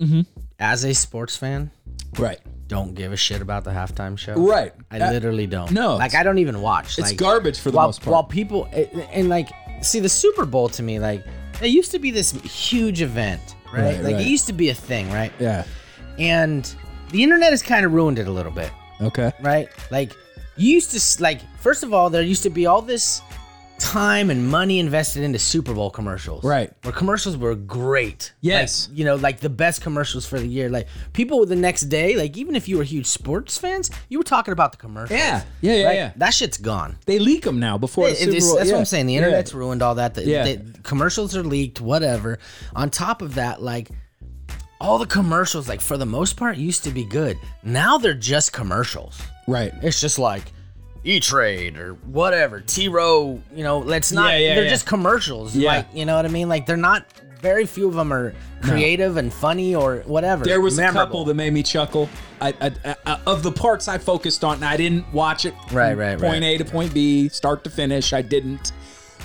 Mm-hmm. as a sports fan, Right. don't give a shit about the halftime show. Right. I literally don't. no, like I don't even watch. It's like, garbage for the while, most part. While people and, and like see the Super Bowl to me, like it used to be this huge event, right? Right, like right. it used to be a thing, right? yeah. And the internet has kind of ruined it a little bit, Okay. right? Like you used to like first of all, there used to be all this time and money invested into Super Bowl commercials. Right. Where commercials were great. Yes. Like, you know, like the best commercials for the year. Like people the next day, like even if you were huge sports fans, you were talking about the commercials. Yeah. Yeah. Yeah. Yeah. That shit's gone. They leak them now before It- Super it's- Bowl. that's what I'm saying. The Yeah. internet's ruined all that. The, Yeah. the commercials are leaked, whatever. On top of that, like all the commercials, like for the most part, used to be good. Now they're just commercials. Right. It's just like E Trade or whatever. T Row, you know, let's not. Yeah, yeah, they're yeah. just commercials. Yeah. Like, you know what I mean? Like they're not. Very few of them are creative and funny or whatever. There was a couple that made me chuckle. I, I, I, of the parts I focused on, and I didn't watch it. Right, right, Point right. A to point B, start to finish. I didn't.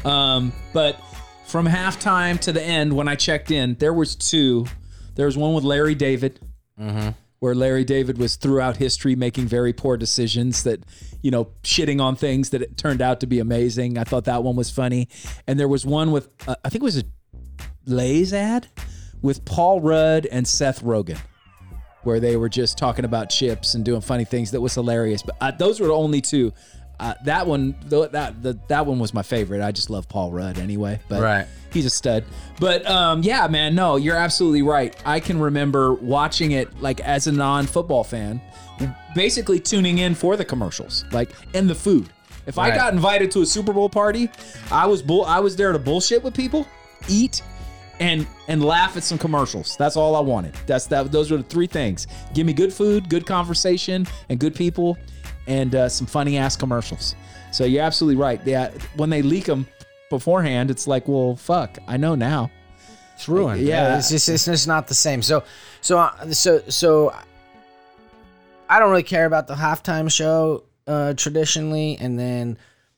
Um, but from halftime to the end, when I checked in, there was two. There was one with Larry David, Mm-hmm. Where Larry David was throughout history making very poor decisions that, you know, shitting on things that it turned out to be amazing. I thought that one was funny. And there was one with, uh, I think it was a Lay's ad with Paul Rudd and Seth Rogen, where they were just talking about chips and doing funny things. That was hilarious. But uh, those were the only two. Uh, that one, th- that the, that one was my favorite. I just love Paul Rudd anyway. But Right. he's a stud. But um, yeah, man, no, you're absolutely right. I can remember watching it like as a non-football fan, basically tuning in for the commercials, like and the food. If I got invited to a Super Bowl party, I was bull. I was there to bullshit with people, eat, and and laugh at some commercials. That's all I wanted. That's that. Those were the three things. Give me good food, good conversation, and good people, and uh, some funny ass commercials. So you're absolutely right. Yeah, when they leak them beforehand, it's like, well, fuck. I know now. It's ruined. Yeah. it's just it's just not the same. So so uh, so so I don't really care about the halftime show uh traditionally and then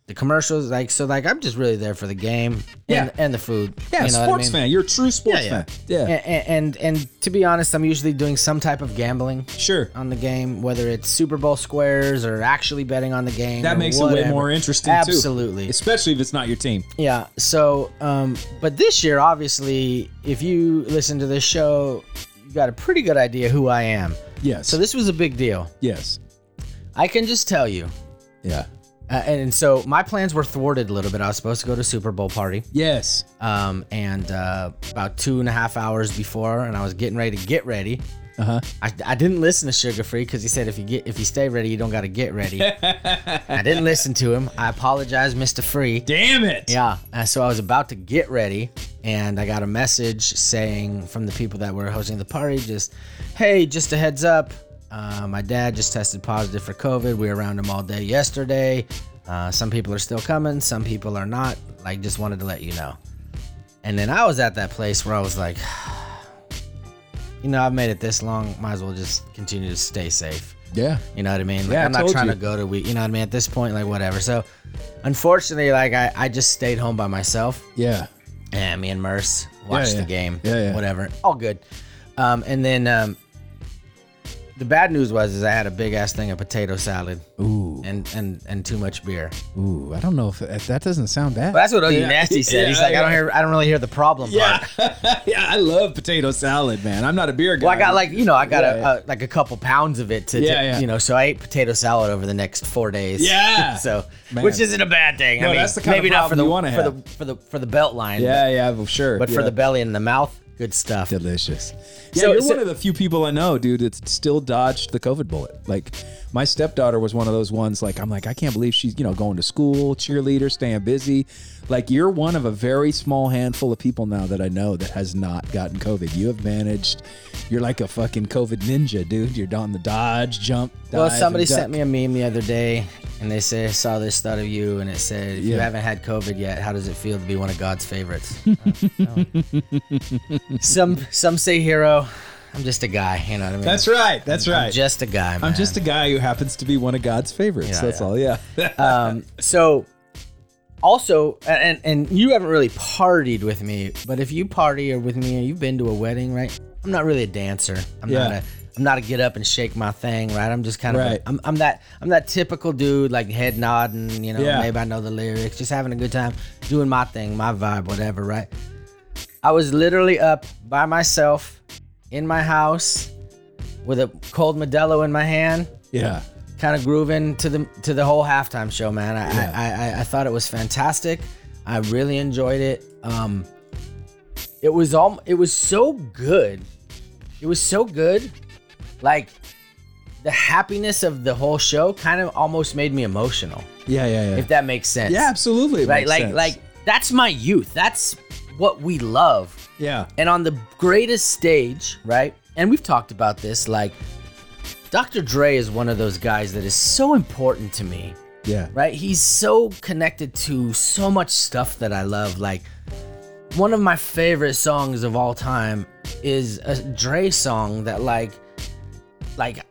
the commercials like so like I'm just really there for the game Yeah. and, and the food. Yeah, you know what I sports mean? fan. You're a true sports Yeah, yeah. fan. Yeah, And, and and to be honest, I'm usually doing some type of gambling sure. on the game, whether it's Super Bowl squares or actually betting on the game. That makes it way whatever. more interesting too. Absolutely. Especially if it's not your team. Yeah. So, um, but this year, obviously, if you listen to this show, you got a pretty good idea who I am. Yes. So this was a big deal. yes. I can just tell you. Yeah. Uh, and so my plans were thwarted a little bit. I was supposed to go to Super Bowl party, Yes. um, and uh, about two and a half hours before, and I was getting ready to get ready. Uh huh. I, I didn't listen to Sugar Free because he said if you get if you stay ready, you don't got to get ready. I didn't listen to him. I apologize, Mister Free. Damn it. Yeah. Uh, so I was about to get ready, and I got a message saying from the people that were hosting the party, just, hey, just a heads up. Uh, my dad just tested positive for COVID. We were around him all day yesterday. Uh, some people are still coming, some people are not. Like, just wanted to let you know. And then I was at that place where I was like, you know, I've made it this long. Might as well just continue to stay safe. Yeah. You know what I mean? Like, Yeah, I'm not trying you. to go to we. You know what I mean? At this point, like whatever. So, unfortunately, like I, I just stayed home by myself. Yeah. And me and Merce watched yeah. the game. Yeah, yeah. Whatever. All good. Um, and then um, the bad news was is I had a big ass thing of potato salad. Ooh. And and and too much beer. Ooh, I don't know if, if that doesn't sound bad. But that's what Oogie Nasty said. He's Yeah, like, I don't hear I don't really hear the problem yeah, part. yeah, I love potato salad, man. I'm not a beer guy. Well, I got like you know I got Yeah, a, yeah. a like a couple pounds of it to, to- Yeah, yeah. you know so I ate potato salad over the next four days. Yeah. so Man. which isn't a bad thing. No, I mean, that's the kind of maybe not for problem the you wanna for have. the for the for the belt line. yeah, yeah, well, sure. But, but for the belly and the mouth, good stuff. delicious. Yeah, So- you're so- one of the few people I know, dude, that still dodged the COVID bullet. Like my stepdaughter was one of those ones. Like I'm like, I can't believe she's you know going to school, cheerleader, staying busy. Like you're one of a very small handful of people now that I know that has not gotten COVID. You have managed. You're like a fucking COVID ninja, dude. You're on the dodge, jump. Well, dive, somebody and duck. sent me a meme the other day, and they say, I saw this thought of you, and it said, if you haven't had COVID yet, how does it feel to be one of God's favorites? some some say hero. I'm just a guy, you know what I mean? That's right. That's I'm right. just a guy, man. I'm just a guy who happens to be one of God's favorites. Yeah, that's yeah. all. Yeah. um, so also and and you haven't really partied with me but if you party or with me and you've been to a wedding right i'm not really a dancer i'm not Yeah. a i'm not a get up and shake my thing right i'm just kind of Right. I'm, I'm that i'm that typical dude like head nodding you know Yeah. maybe i know the lyrics just having a good time doing my thing my vibe whatever right i was literally up by myself in my house with a cold modelo in my hand yeah. kind of grooving to the to the whole halftime show, man. I, Yeah. I, I I thought it was fantastic. I really enjoyed it. Um, it was all it was so good. It was so good. Like the happiness of the whole show kind of almost made me emotional, Yeah. Yeah. Yeah. if that makes sense. yeah. Absolutely. it Right, makes like sense. like that's my youth. That's what we love. Yeah. And on the greatest stage, right? And we've talked about this, like Dr. Dre is one of those guys that is so important to me, Yeah. right? He's so connected to so much stuff that I love. Like, one of my favorite songs of all time is a Dre song that, like, like,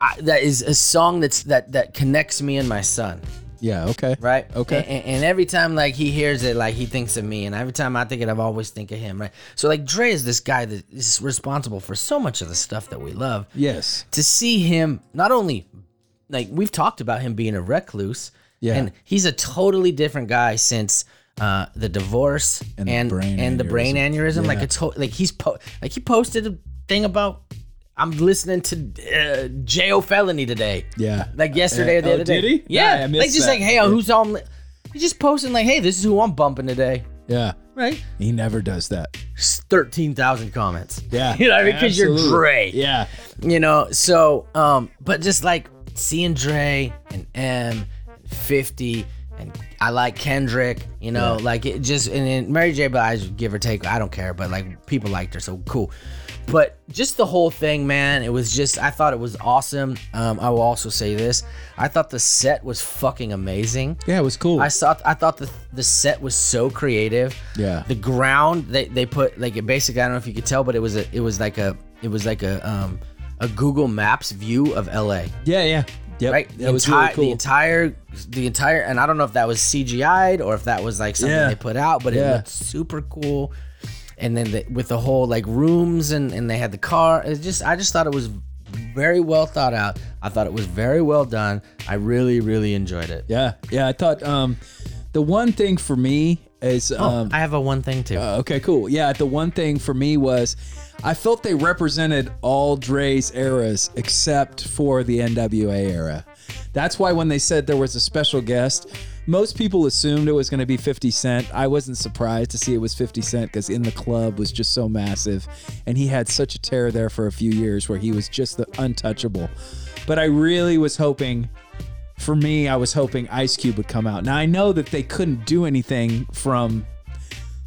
I, that is a song that's that that connects me and my son Yeah. Okay. right? Okay. And, and, every time like he hears it, like he thinks of me, and every time I think it, I've always think of him, right? So like Dre is this guy that is responsible for so much of the stuff that we love. Yes. To see him not only like we've talked about him being a recluse, Yeah. and he's a totally different guy since. Uh, the divorce And and the brain and the brain aneurysm. aneurysm, like Yeah. it's like he's po- like he posted a thing about I'm listening to uh, Jayo Felony today. Yeah. Like yesterday or the Uh, oh, other day. did he? Yeah. Yeah, I missed like just that. like, hey, who's on? He just posting like, hey, this is who I'm bumping today. Yeah. Right? He never does that. Thirteen thousand comments. Yeah. You know what I mean? Because you're Absolutely. Dre. Yeah. You know, so um, but just like seeing Dre and M, Fifty, and I like Kendrick. You know, like it just and then Mary J. Blige, give or take, I don't care, but like people liked her, so cool. But just the whole thing, man, it was just I thought it was awesome. Um, I will also say this: I thought the set was fucking amazing. Yeah. It was cool. I saw. I thought the the set was so creative. Yeah. The ground they, they put like it basically. I don't know if you could tell, but it was a it was like a it was like a um a Google Maps view of LA. yeah. Yeah. Yep. Right. That was really cool. The entire the entire and I don't know if that was CGI'd or if that was like something Yeah. they put out, but it Yeah. looked super cool. And then the, with the whole like rooms and and they had the car. It's just I just thought it was very well thought out. I thought it was very well done. I really really enjoyed it. yeah. Yeah. I thought um, the one thing for me is Oh, um, I have a one thing too. Uh, okay, cool. Yeah, the one thing for me was I felt they represented all Dre's eras except for the NWA era. That's why when they said there was a special guest, most people assumed it was going to be 50 Cent. I wasn't surprised to see it was 50 Cent because In the Club was just so massive. And he had such a tear there for a few years where he was just the untouchable. But I really was hoping for me, I was hoping Ice Cube would come out. Now I know that they couldn't do anything from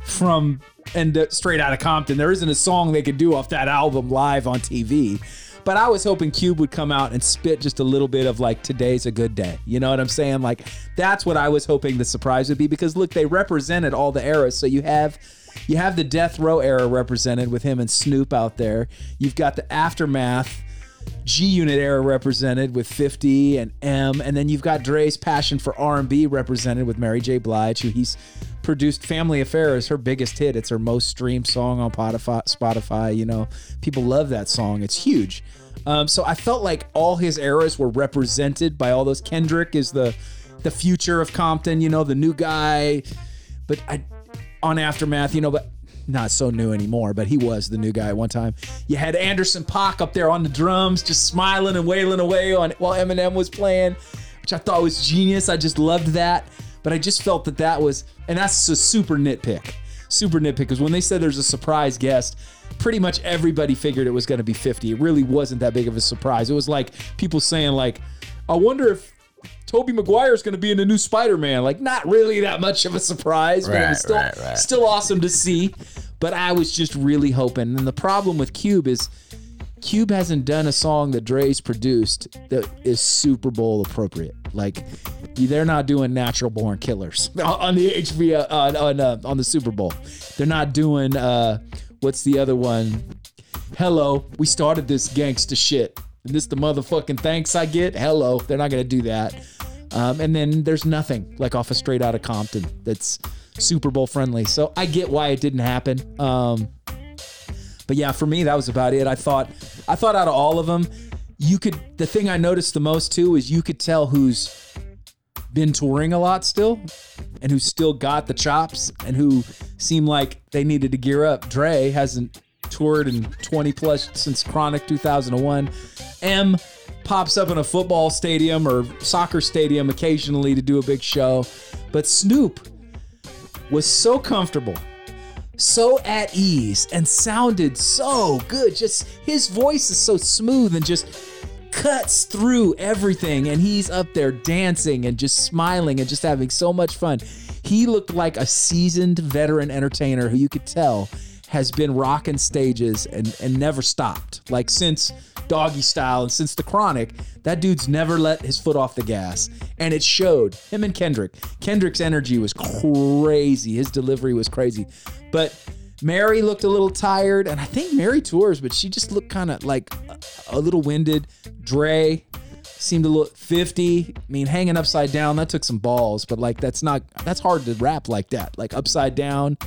from and uh, straight out of Compton. There isn't a song they could do off that album live on TV. But I was hoping Cube would come out and spit just a little bit of like today's a good day. You know what I'm saying? Like that's what I was hoping the surprise would be because look, they represented all the eras. So you have you have the Death Row era represented with him and Snoop out there. You've got the aftermath G Unit era represented with 50 and M, and then you've got Dre's passion for R&B represented with Mary J. Blige, who he's produced. Family Affair her biggest hit. It's her most streamed song on Spotify. Spotify. You know, people love that song. It's huge. Um, so I felt like all his eras were represented by all those. Kendrick is the the future of Compton. You know, the new guy, but I on Aftermath. You know, but not so new anymore, but he was the new guy at one time. You had Anderson Paak up there on the drums, just smiling and wailing away on while Eminem was playing, which I thought was genius. I just loved that, but I just felt that that was, and that's a super nitpick, super nitpick. Because when they said there's a surprise guest, pretty much everybody figured it was going to be 50. It really wasn't that big of a surprise. It was like people saying like, I wonder if Tobey Maguire is going to be in the new Spider-Man. Like, not really that much of a surprise, but it was still right, right. still awesome to see. But I was just really hoping. And the problem with Cube is Cube hasn't done a song that Dre's produced that is Super Bowl appropriate. Like, they're not doing Natural Born Killers on the HBO on on, uh, on the Super Bowl. They're not doing uh, what's the other one? Hello, we started this gangsta shit. And this the motherfucking thanks I get. Hello, they're not gonna do that. Um, and then there's nothing like off of Straight Outta Compton that's Super Bowl friendly. So I get why it didn't happen. Um, but yeah, for me that was about it. I thought I thought out of all of them, you could the thing I noticed the most too is you could tell who's been touring a lot still and who still got the chops and who seem like they needed to gear up. Dre hasn't toured in 20 plus since Chronic 2001. M pops up in a football stadium or soccer stadium occasionally to do a big show. But Snoop was so comfortable, so at ease, and sounded so good. Just his voice is so smooth and just cuts through everything. And he's up there dancing and just smiling and just having so much fun. He looked like a seasoned veteran entertainer who you could tell has been rocking stages and, and never stopped. Like since Doggystyle and since The Chronic, that dude's never let his foot off the gas. And it showed. Him and Kendrick. Kendrick's energy was crazy. His delivery was crazy. But Mary looked a little tired, and I think Mary tours, but she just looked kind of like a, a little winded. Dre seemed a little 50. I mean, hanging upside down, that took some balls, but like that's not that's hard to rap like that. Like upside down.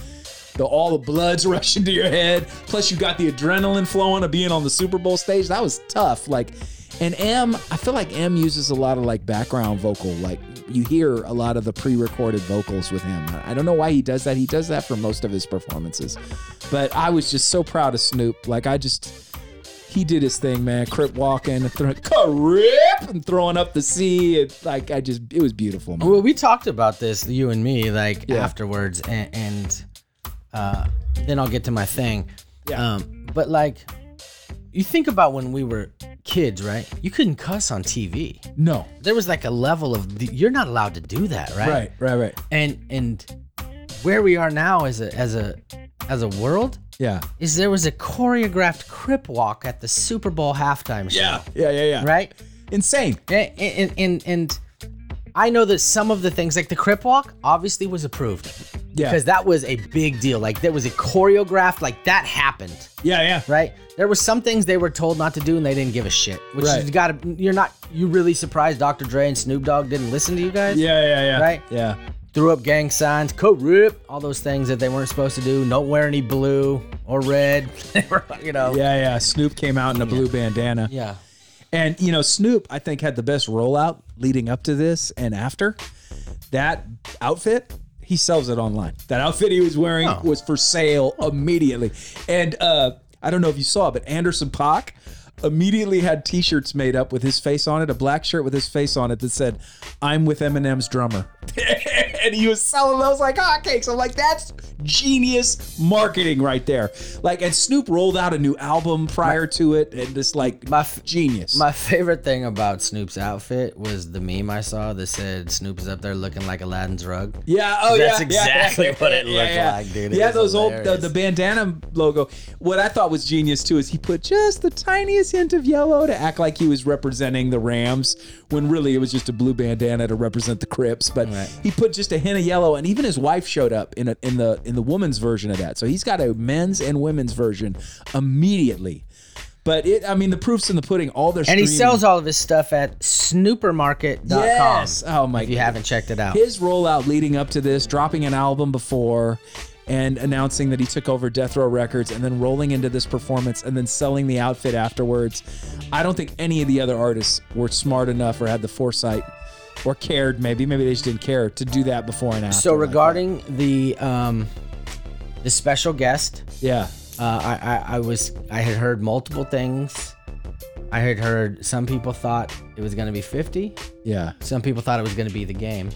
The, all the blood's rushing to your head. Plus, you got the adrenaline flowing of being on the Super Bowl stage. That was tough. Like, and M, I feel like M uses a lot of like background vocal. Like, you hear a lot of the pre-recorded vocals with him. I don't know why he does that. He does that for most of his performances. But I was just so proud of Snoop. Like, I just he did his thing, man. Crip walking, and throwing, crip, and throwing up the C. It, like I just, it was beautiful, man. Well, we talked about this, you and me, like Yeah. afterwards, and, and uh, then I'll get to my thing. Yeah. Um, but like, you think about when we were kids, right? You couldn't cuss on TV. No, There was like a level of you're not allowed to do that, right? right, right, right. And and where we are now as a as a as a world Yeah, is there was a choreographed crip walk at the Super Bowl halftime show. yeah, yeah, yeah, yeah. Right? Insane. And, and, and, and I know that some of the things, like the Crip Walk, obviously was approved. Yeah. Because that was a big deal. Like, there was a choreographed, like, that happened, Yeah, yeah. right? There were some things they were told not to do and they didn't give a shit. Which Right. you gotta, you're not, you really surprised Dr. Dre and Snoop Dogg didn't listen to you guys? Yeah, yeah, yeah. Right? Yeah. Threw up gang signs, co-rip, all those things that they weren't supposed to do. Don't wear any blue or red. You know. Yeah, yeah. Snoop came out in a blue bandana. Yeah. And you know, Snoop, I think, had the best rollout leading up to this and after. That outfit, he sells it online. That outfit he was wearing Oh. was for sale immediately. And uh, I don't know if you saw, but Anderson Paak immediately had T-shirts made up with his face on it, a black shirt with his face on it that said, "I'm with Eminem's drummer," and he was selling those like hotcakes. I'm like, that's genius marketing right there. Like, and Snoop rolled out a new album prior to it, and just like My f- genius. My favorite thing about Snoop's outfit was the meme I saw that said Snoop is up there looking like Aladdin's rug. Yeah, oh That's yeah, exactly yeah, what it looked yeah. like, dude. It Yeah, those old the, the bandana logo. What I thought was genius too is he put just the tiniest hint of yellow to act like he was representing the Rams when really it was just a blue bandana to represent the Crips. But Right. he put just a hint of yellow, and even his wife showed up in a, in the in the woman's version of that. So he's got a men's and women's version immediately. But it, I mean, the proof's in the pudding. All their stuff. And he sells all of his stuff at snoopermarket.com. Yes. Oh my. If you God. haven't checked it out. his rollout leading up to this, dropping an album before, and announcing that he took over Death Row Records, and then rolling into this performance, and then selling the outfit afterwards. I don't think any of the other artists were smart enough or had the foresight. Or cared, maybe, maybe they just didn't care to do that before and after. so like regarding the um the special guest, yeah, uh, I, I I was I had heard multiple things. I had heard some people thought it was gonna be 50. yeah, Some people thought it was gonna be the game,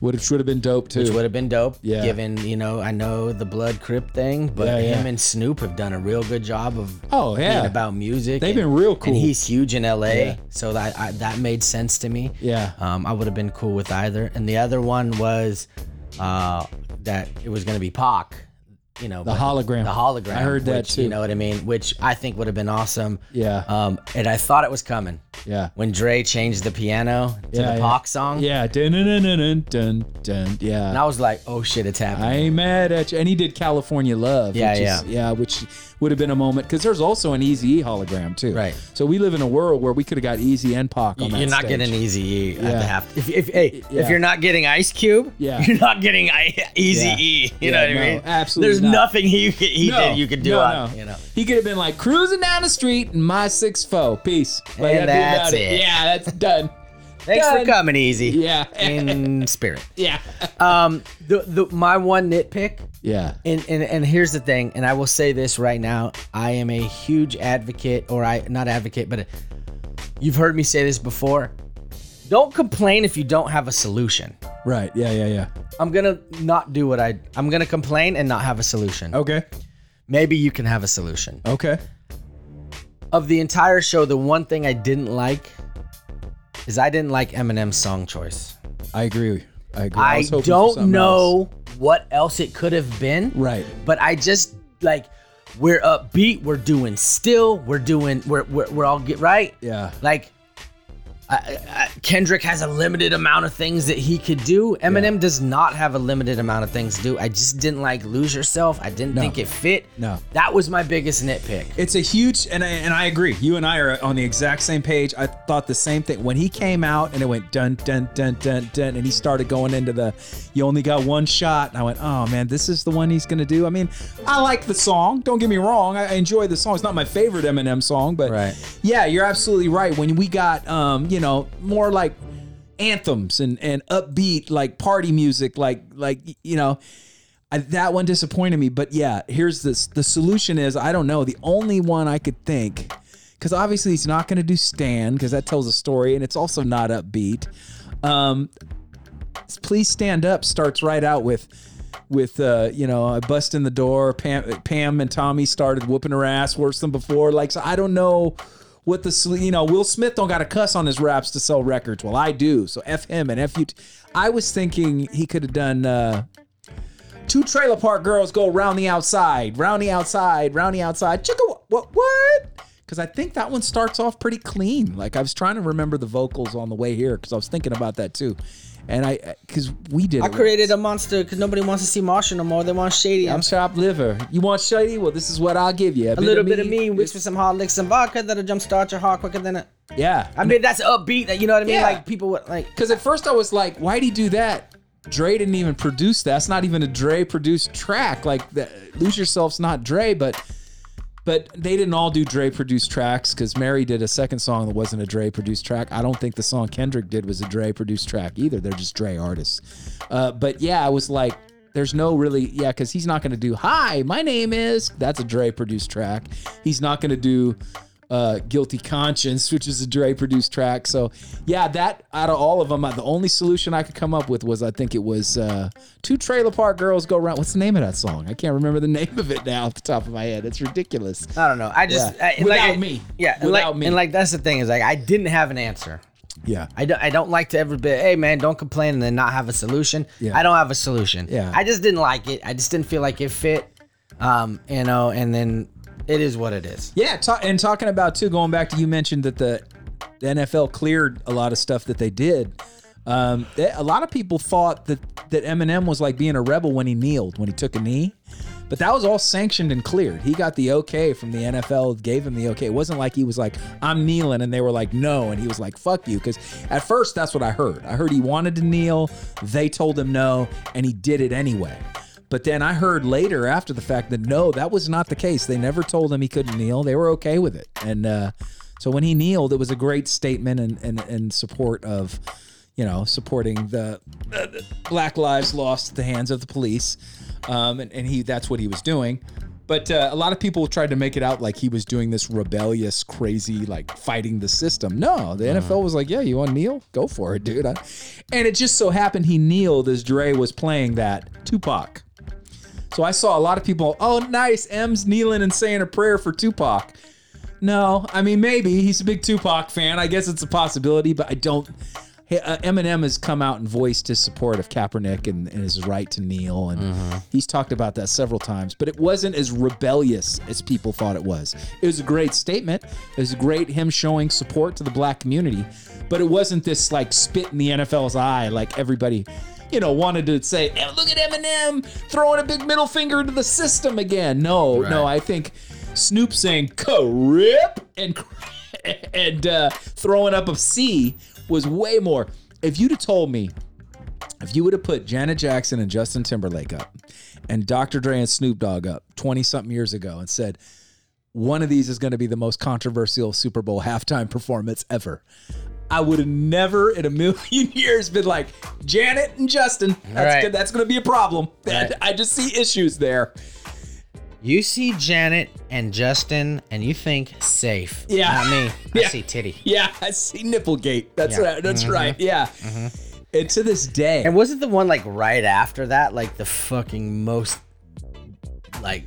would have should have been dope too. which would have been dope. Yeah. Given you know I know the Blood Crip thing, but Yeah, yeah. him and Snoop have done a real good job of Oh, yeah. being about music. They've and- been real cool. And he's huge in LA, Yeah. so that I, that made sense to me. Yeah. Um, I would have been cool with either. And the other one was uh, that it was going to be Pac. You know, The hologram. The hologram. I heard that which, too. You know what I mean? Which I think would have been awesome. Yeah. Um, and I thought it was coming yeah. when Dre changed the piano to Yeah, the. Pac song. Yeah. Dun, dun, dun, dun, dun, dun, yeah. And I was like, oh shit, it's happening. I ain't mad at you. And he did California Love. Yeah, which yeah. Is, yeah, which would have been a moment because there's also an Easy E hologram too. Right. So we live in a world where we could have got Eazy and Pac on that You're not stage. getting Easy E at Yeah. the half. If, if hey, Yeah. if you're not getting Ice Cube, Yeah. you're not getting I- Eazy. E. You know what I mean? absolutely There's not. nothing he he No, did you could do no, on no. you know. He could have been like cruising down the street in my six foe. Peace. Like, And that's about it. Yeah, that's done. Thanks Done. for coming, Eazy. Yeah. In spirit. yeah. Um, the the my one nitpick, Yeah. and, and and here's the thing, and I will say this right now: I am a huge advocate, or I not advocate, but you've heard me say this before. Don't complain if you don't have a solution. Right. Yeah. Yeah. Yeah. I'm gonna not do what I. I'm gonna complain and not have a solution. Okay. Maybe you can have a solution. Okay. Of the entire show, the one thing I didn't like is I didn't like Eminem's song choice. I agree. I agree. I, for don't know else. what else it could have been. Right. But I just like we're upbeat, we're doing still, we're doing we're we're, we're all get right. Yeah. Like Kendrick has a limited amount of things that he could do. Eminem does not have a limited amount of things to do. I just didn't like Lose Yourself. I didn't No. think it fit. No. That was my biggest nitpick. It's a huge, and I, and I agree. You and I are on the exact same page. I thought the same thing when he came out and it went dun dun dun dun dun, and he started going into the, you only got one shot. And I went, oh man, this is the one he's gonna do. I mean, I like the song. Don't get me wrong. I enjoy the song. It's not my favorite Eminem song, but Right. yeah, you're absolutely right. When we got, um, you know, more like anthems and and upbeat like party music, like like you know. I, that one disappointed me. But yeah, here's this. The solution is I don't know. The only one I could think, because obviously he's not going to do stand because that tells a story, and it's also not upbeat. Um, please stand up starts right out with with uh you know I bust in the door Pam Pam and Tommy started whooping her ass worse than before like so I don't know what the you know Will Smith don't got to cuss on his raps to sell records. Well I do. So f him and f you t- I was thinking he could have done uh two trailer park girls go round the outside round the outside round the outside. Chicka what what? Because I think that one starts off pretty clean. Like I was trying to remember the vocals on the way here because I was thinking about that too, and I uh, because we did. I created a monster because nobody wants to see Marshall no more. They want Shady. I'm shop liver. You want shady? Well, this is what I'll give you. a little bit of me mixed with some hard licks and vodka that'll jumpstart your heart quicker than a. Yeah. I mean, that's upbeat. That You know what I mean? Yeah. Like people would like. Because at first I was like, why'd he do that? Dre didn't even produce that. That's not even a Dre produced track. Like the, Lose Yourself's not Dre, but but they didn't all do Dre produced tracks because Mary did a second song that wasn't a Dre produced track. I don't think the song Kendrick did was a Dre produced track either. They're just Dre artists. Uh, but yeah, I was like, there's no really yeah, because he's not gonna do Hi, my name is that's a Dre produced track. He's not gonna do uh, Guilty Conscience, which is a Dre produced track. So, yeah, that out of all of them, the only solution I could come up with was I think it was uh, Two Trailer Park Girls Go Round. What's the name of that song? I can't remember the name of it now off the top of my head. It's ridiculous. I don't know. I just Yeah. I, Without like, me. Yeah, Without like, me. And like that's the thing is like I didn't have an answer. Yeah. I don't, I don't like to ever be, hey man, don't complain and then not have a solution. Yeah. I don't have a solution. Yeah. I just didn't like it. I just didn't feel like it fit. Um, you know, and then it is what it is. Yeah, ta- and talking about too, going back to you mentioned that the, the NFL cleared a lot of stuff that they did. Um, they- a lot of people thought that that Eminem was like being a rebel when he kneeled, when he took a knee. But that was all sanctioned and cleared. He got the okay from the NFL, gave him the okay. It wasn't like he was like, I'm kneeling, and they were like, no. And he was like, fuck you. Because at first, that's what I heard. I heard he wanted to kneel. They told him no, and he did it anyway. But then I heard later after the fact that no, that was not the case. They never told him he couldn't kneel. They were okay with it. And uh, so when he kneeled, it was a great statement and and, and support of, you know, supporting the, uh, Black Lives Lost at the hands of the police. Um, and, and he that's what he was doing. But uh, a lot of people tried to make it out like he was doing this rebellious, crazy, like fighting the system. No, the NFL was like, yeah, you want to kneel? Go for it, dude. I- and it just so happened he kneeled as Dre was playing that Tupac. So I saw a lot of people, oh, nice, M's kneeling and saying a prayer for Tupac. No, I mean, maybe he's a big Tupac fan. I guess it's a possibility, but I don't. Uh, Eminem has come out and voiced his support of Kaepernick and, and his right to kneel, and he's talked about that several times. But it wasn't as rebellious as people thought it was. It was a great statement. It was great him showing support to the black community, but it wasn't this like spit in the NFL's eye like everybody you know, wanted to say, "Eh, look at Eminem throwing a big middle finger to the system again. No, no, I think Snoop saying "crip" and and uh, throwing up a C was way more. If you'd have told me, if you would have put Janet Jackson and Justin Timberlake up, and Dr. Dre and Snoop Dogg up twenty something years ago, and said one of these is going to be the most controversial Super Bowl halftime performance ever. I would have never in a million years been like Janet and Justin. That's Right. good. That's going to be a problem. Right. I just see issues there. You see Janet and Justin, and you think safe. Yeah. Not me. I Yeah. see titty. Yeah, I see Nipplegate. That's Yeah. right. That's mm-hmm. right. Yeah. Mm-hmm. And to this day, And wasn't the one like right after that, like the fucking most, like,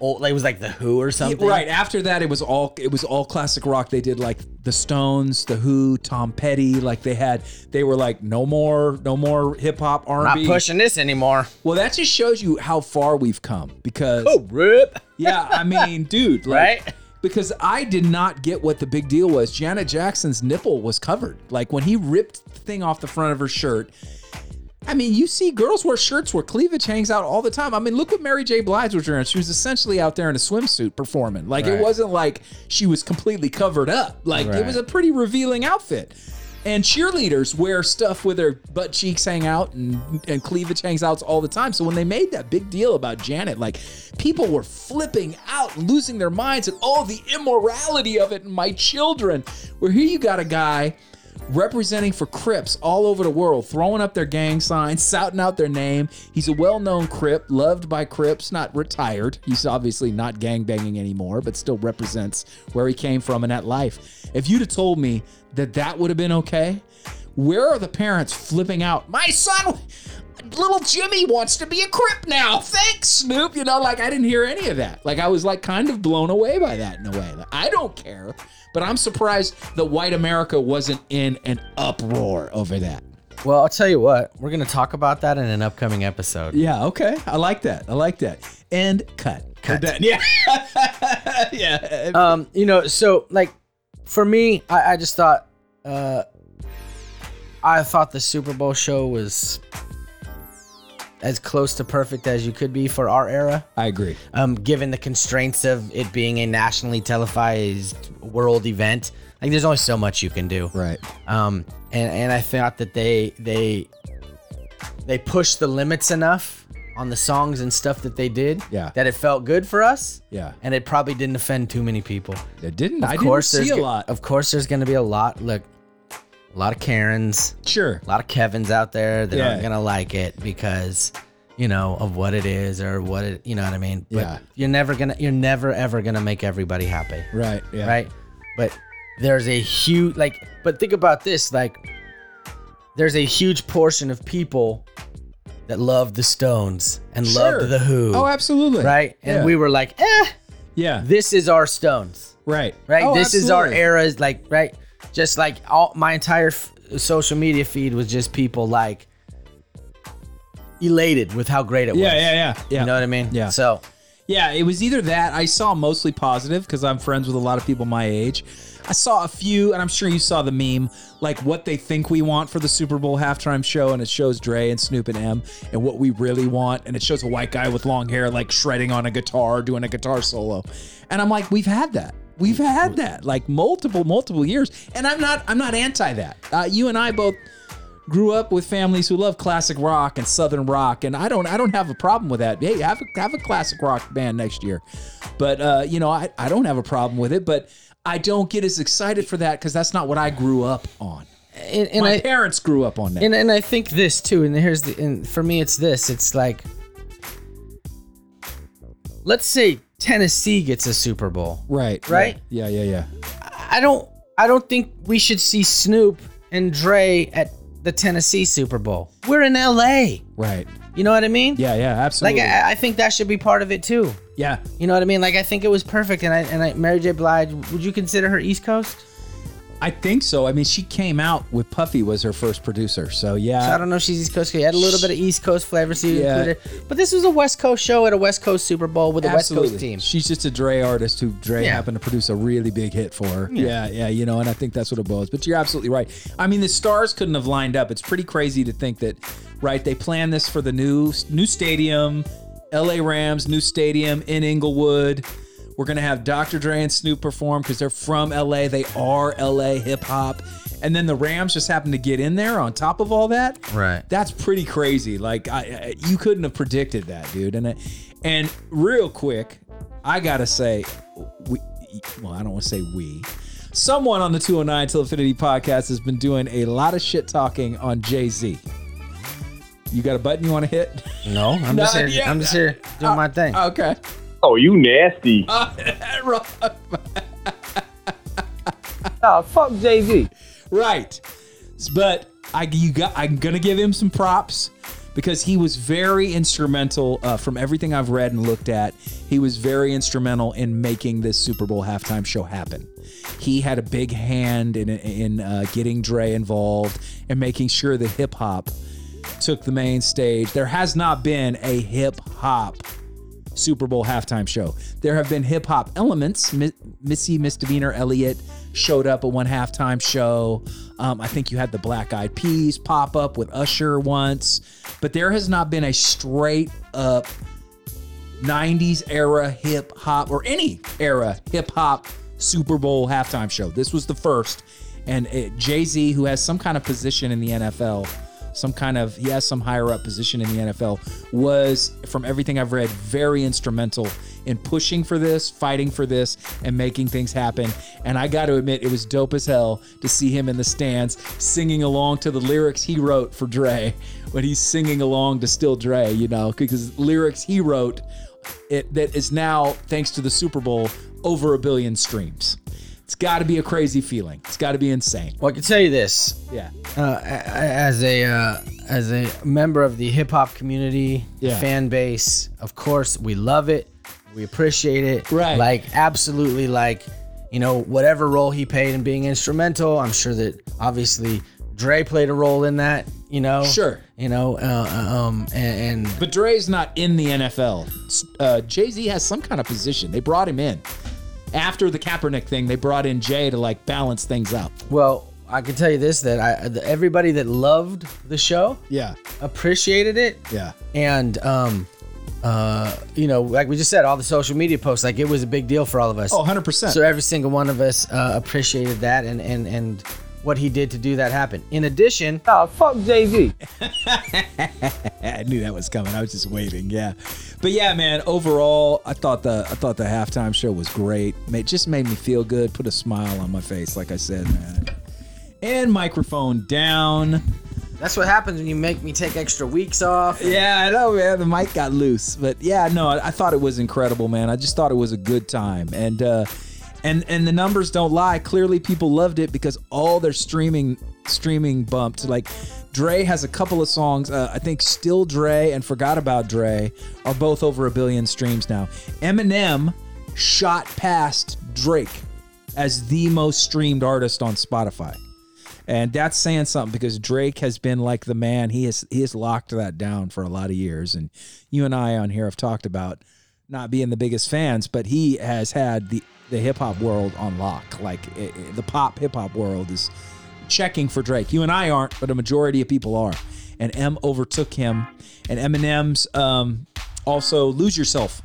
old, like it was like the Who or something? right after that, it was all it was all classic rock. They did like the Stones, the Who, Tom Petty. Like they had, they were like no more, no more hip hop R&B. Not pushing this anymore. Well, that just shows you how far we've come. Because Oh, rip. yeah, I mean, dude, like, Right? Because I did not get what the big deal was. Janet Jackson's nipple was covered. Like when he ripped the thing off the front of her shirt. I mean, you see girls wear shirts where cleavage hangs out all the time. I mean, look what Mary J. Blige was wearing. She was essentially out there in a swimsuit performing. Like it wasn't like she was completely covered up. Like it was a pretty revealing outfit. And cheerleaders wear stuff with their butt cheeks hang out and, and cleavage hangs out all the time. So when they made that big deal about Janet, like people were flipping out losing their minds and oh, the immorality of it and my children. Where here you got a guy representing for Crips all over the world, throwing up their gang signs, shouting out their name. He's a well-known Crip, loved by Crips, not retired. He's obviously not gang banging anymore, but still represents where he came from in that life. If you'd have told me that that would have been okay, where are the parents flipping out? My son, little Jimmy wants to be a Crip now. Thanks, Snoop. You know, like I didn't hear any of that. Like I was like kind of blown away by that in a way. Like, I don't care, but I'm surprised that white America wasn't in an uproar over that. Well, I'll tell you what, we're going to talk about that in an upcoming episode. Yeah, okay. I like that. I like that. And cut. Cut. We're. Yeah. yeah. Um, you know, so like for me, I, I just thought uh I thought the Super Bowl show was as close to perfect as you could be for our era. I agree. Um, given the constraints of it being a nationally televised world event. Like there's only so much you can do. Right. Um, and and I thought that they they they pushed the limits enough on the songs and stuff that they did. Yeah. That it felt good for us. Yeah. And it probably didn't offend too many people. It didn't. Of I course, didn't see a lot. Of course, there's going to be a lot. Look, a lot of Karens, Sure. a lot of Kevins out there that aren't going to like it because you know of what it is or what it. You know what I mean? But Yeah. You're never gonna. You're never ever gonna make everybody happy. Right. Yeah. Right. But there's a huge like. But think about this. Like, there's a huge portion of people that love the Stones and Sure. loved the Who. Oh, absolutely. Right. And Yeah. we were like, eh, Yeah. this is our Stones Right. right? Oh, this is our absolutely. era, like right, just like all my entire f- social media feed was just people like elated with how great it was. Yeah. Yeah. Yeah. Yeah. You know what I mean? Yeah. So Yeah, it was either that. I saw mostly positive because I'm friends with a lot of people my age. I saw a few, and I'm sure you saw the meme, like what they think we want for the Super Bowl halftime show, and it shows Dre and Snoop and M, and what we really want, and it shows a white guy with long hair like shredding on a guitar, doing a guitar solo, and I'm like, we've had that. We've had that like multiple, multiple years, and I'm not, I'm not anti that. Uh, you and I both grew up with families who love classic rock and southern rock, and I don't, I don't have a problem with that. Hey, have a, have a classic rock band next year, but uh, you know, I, I don't have a problem with it, but I don't get as excited for that because that's not what I grew up on. And, and My I parents grew up on that. and, and I think this too. And here's the and for me, it's this. It's like, let's say Tennessee gets a Super Bowl. right, Right? Yeah, yeah, yeah. I don't I don't think we should see Snoop and Dre at the Tennessee Super Bowl. We're in LA. Right. You know what I mean? Yeah, yeah, Like absolutely. I, I think that should be part of it too. yeah. You know what I mean? Like I think it was perfect. And I and I Mary J. Blige. Would you consider her East Coast? I think so. I mean, she came out with Puffy was her first producer. So yeah. So I don't know if she's East Coast. She had a little bit of East Coast flavor, so you Yeah. included. But this was a West Coast show at a West Coast Super Bowl with a West Coast team. She's just a Dre artist who Dre Yeah. happened to produce a really big hit for her. Yeah. yeah, you know, and I think that's what it was. But you're absolutely right. I mean, the stars couldn't have lined up. It's pretty crazy to think that, right? They planned this for the new new stadium, LA Rams, new stadium in Inglewood. We're gonna have Dr. Dre and Snoop perform because they're from LA. They are LA hip hop. And then the Rams just happen to get in there on top of all that. Right. That's pretty crazy. Like I, I you couldn't have predicted that, dude. And I- and real quick, I gotta say, we well, I don't want to say we. Someone on the 209 Till Infinity podcast has been doing a lot of shit talking on Jay Z. You got a button you want to hit? No, I'm just here. yeah. I'm just here doing my thing. Okay. Oh, you nasty. Nah, fuck Jay Z. Right. But I you got I'm gonna give him some props because he was very instrumental uh, from everything I've read and looked at. He was very instrumental in making this Super Bowl halftime show happen. He had a big hand in in uh, getting Dre involved and making sure that hip hop took the main stage. There has not been a hip hop Super Bowl halftime show. There have been hip hop elements. Mi- Missy Misdemeanor Elliott showed up at one halftime show. Um, I think you had the Black Eyed Peas pop up with Usher once, but there has not been a straight up 90s era hip hop or any era hip hop Super Bowl halftime show. This was the first. And Jay Z, who has some kind of position in the NFL, some kind of, he has some higher up position in the NFL, was, from everything I've read, very instrumental in pushing for this, fighting for this, and making things happen. And I got to admit, it was dope as hell to see him in the stands singing along to the lyrics he wrote for Dre when he's singing along to Still Dre, you know, because lyrics he wrote it that is now thanks to the Super Bowl over a billion streams. It's got to be a crazy feeling. It's got to be insane. Well, I can tell you this: Yeah. uh, as a uh, as a member of the hip hop community Yeah. fan base, of course, we love it, we appreciate it. Right. Like absolutely, like you know, whatever role he played in being instrumental. I'm sure that obviously Dre played a role in that. You know. Sure. You know, uh, um, and, and But Dre's not in the NFL. Uh, Jay Z has some kind of position. They brought him in after the Kaepernick thing. They brought in Jay to like balance things out. well, I can tell you this: that I, the- everybody that loved the show Yeah. appreciated it. Yeah. and um uh you know like we just said all the social media posts like it was a big deal for all of us Oh, 100%. so every single one of us uh, appreciated that and and and what he did to do that happen in addition oh fuck Jay Z. I knew that was coming. I was just waiting. Yeah, but yeah, man. Overall, I thought the I thought the halftime show was great. It just made me feel good. Put a smile on my face, like I said, man. And microphone down. that's what happens when you make me take extra weeks off Yeah, I know, man. The mic got loose, but yeah, no, I, I thought it was incredible, man. I just thought it was a good time, and uh, and and the numbers don't lie. Clearly, people loved it because all their streaming streaming bumped. Like, Dre has a couple of songs. Uh, I think Still Dre and Forgot About Dre are both over a billion streams now. Eminem shot past Drake as the most streamed artist on Spotify. And that's saying something because Drake has been like the man. He has he has locked that down for a lot of years. And you and I on here have talked about not being the biggest fans, but he has had the the hip hop world on lock. Like it, it- the pop hip hop world is checking for Drake. You and I aren't, but a majority of people are. And M overtook him. And Eminem's um, also "Lose Yourself"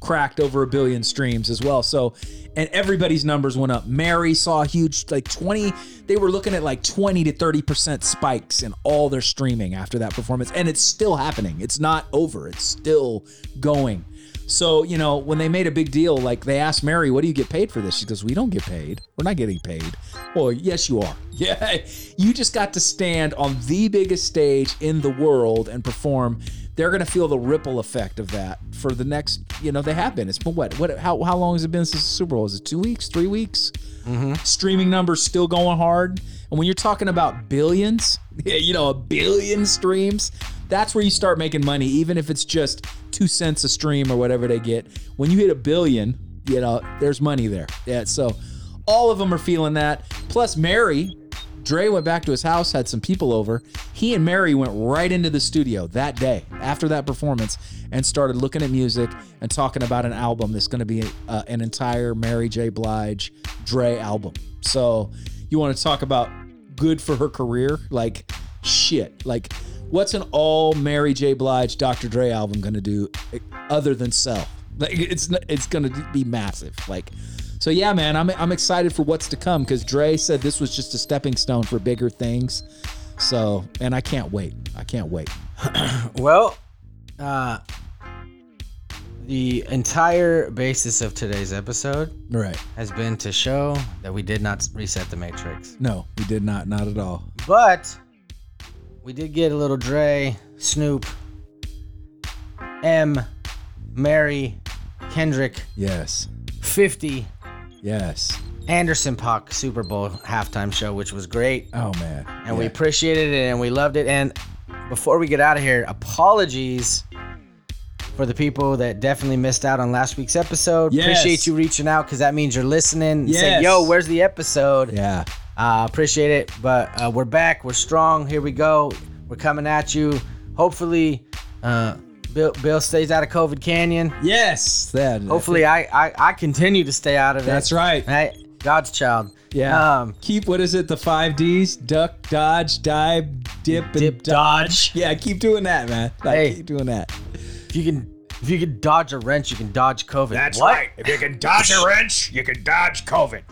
cracked over a billion streams as well. So, and everybody's numbers went up. Mary saw a huge, like 20, they were looking at like 20 to 30% spikes in all their streaming after that performance. And it's still happening. It's not over, it's still going. So, you know, when they made a big deal, like they asked Mary, what do you get paid for this? She goes, we don't get paid. We're not getting paid. Well, yes, you are. Yeah. You just got to stand on the biggest stage in the world and perform they're going to feel the ripple effect of that for the next you know they have been it's been what what how, how long has it been since the super bowl is it two weeks three weeks mm-hmm. streaming numbers still going hard and when you're talking about billions you know a billion streams that's where you start making money even if it's just two cents a stream or whatever they get when you hit a billion you know there's money there yeah so all of them are feeling that plus mary Dre went back to his house, had some people over. He and Mary went right into the studio that day after that performance and started looking at music and talking about an album that's going to be uh, an entire Mary J. Blige Dre album. So, you want to talk about good for her career? Like, shit. Like, what's an all Mary J. Blige Dr. Dre album going to do eh, other than sell? Like, it's it's going to be massive. Like, so yeah, man, I'm I'm excited for what's to come because Dre said this was just a stepping stone for bigger things. So, and I can't wait. I can't wait. Well, uh, the entire basis of today's episode Right. has been to show that we did not reset the matrix. No, we did not. Not at all. But we did get a little Dre, Snoop, M, Mary, Kendrick, Yes. 50, Yes. Anderson .Paak Super Bowl halftime show, which was great. Oh man. And we appreciated it and we loved it. And before we get out of here, apologies for the people that definitely missed out on last week's episode. Yes. Appreciate you reaching out because that means you're listening. Say, yo, where's the episode? Yeah. Uh, appreciate it. But uh, we're back. We're strong. Here we go. We're coming at you. Hopefully, uh, Bill, Bill stays out of COVID Canyon. Yes. That. Hopefully, I, I, I continue to stay out of it. That's right. Hey, God's child. Yeah. Um, keep what is it? The five D's: duck, dodge, dive, dip, and Dip, dodge. Yeah. Keep doing that, man. Like, Hey. Keep doing that. if you can, if you can dodge a wrench, you can dodge COVID. That's What? right. If you can dodge a wrench, you can dodge COVID.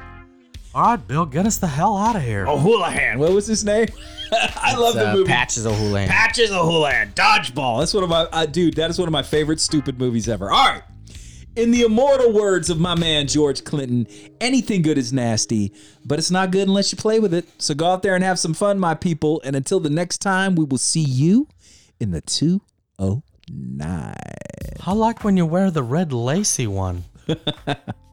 All right, Bill, get us the hell out of here. O'Houlihan. What was his name? I love the Uh, movie. Patches O'Houlihan. Patches O'Houlihan. Dodgeball. That's one of my uh, dude. That is one of my favorite stupid movies ever. All right. In the immortal words of my man George Clinton, anything good is nasty, but it's not good unless you play with it. So go out there and have some fun, my people. And until the next time, we will see you in the 209. I like when you wear the red lacy one. Yikes.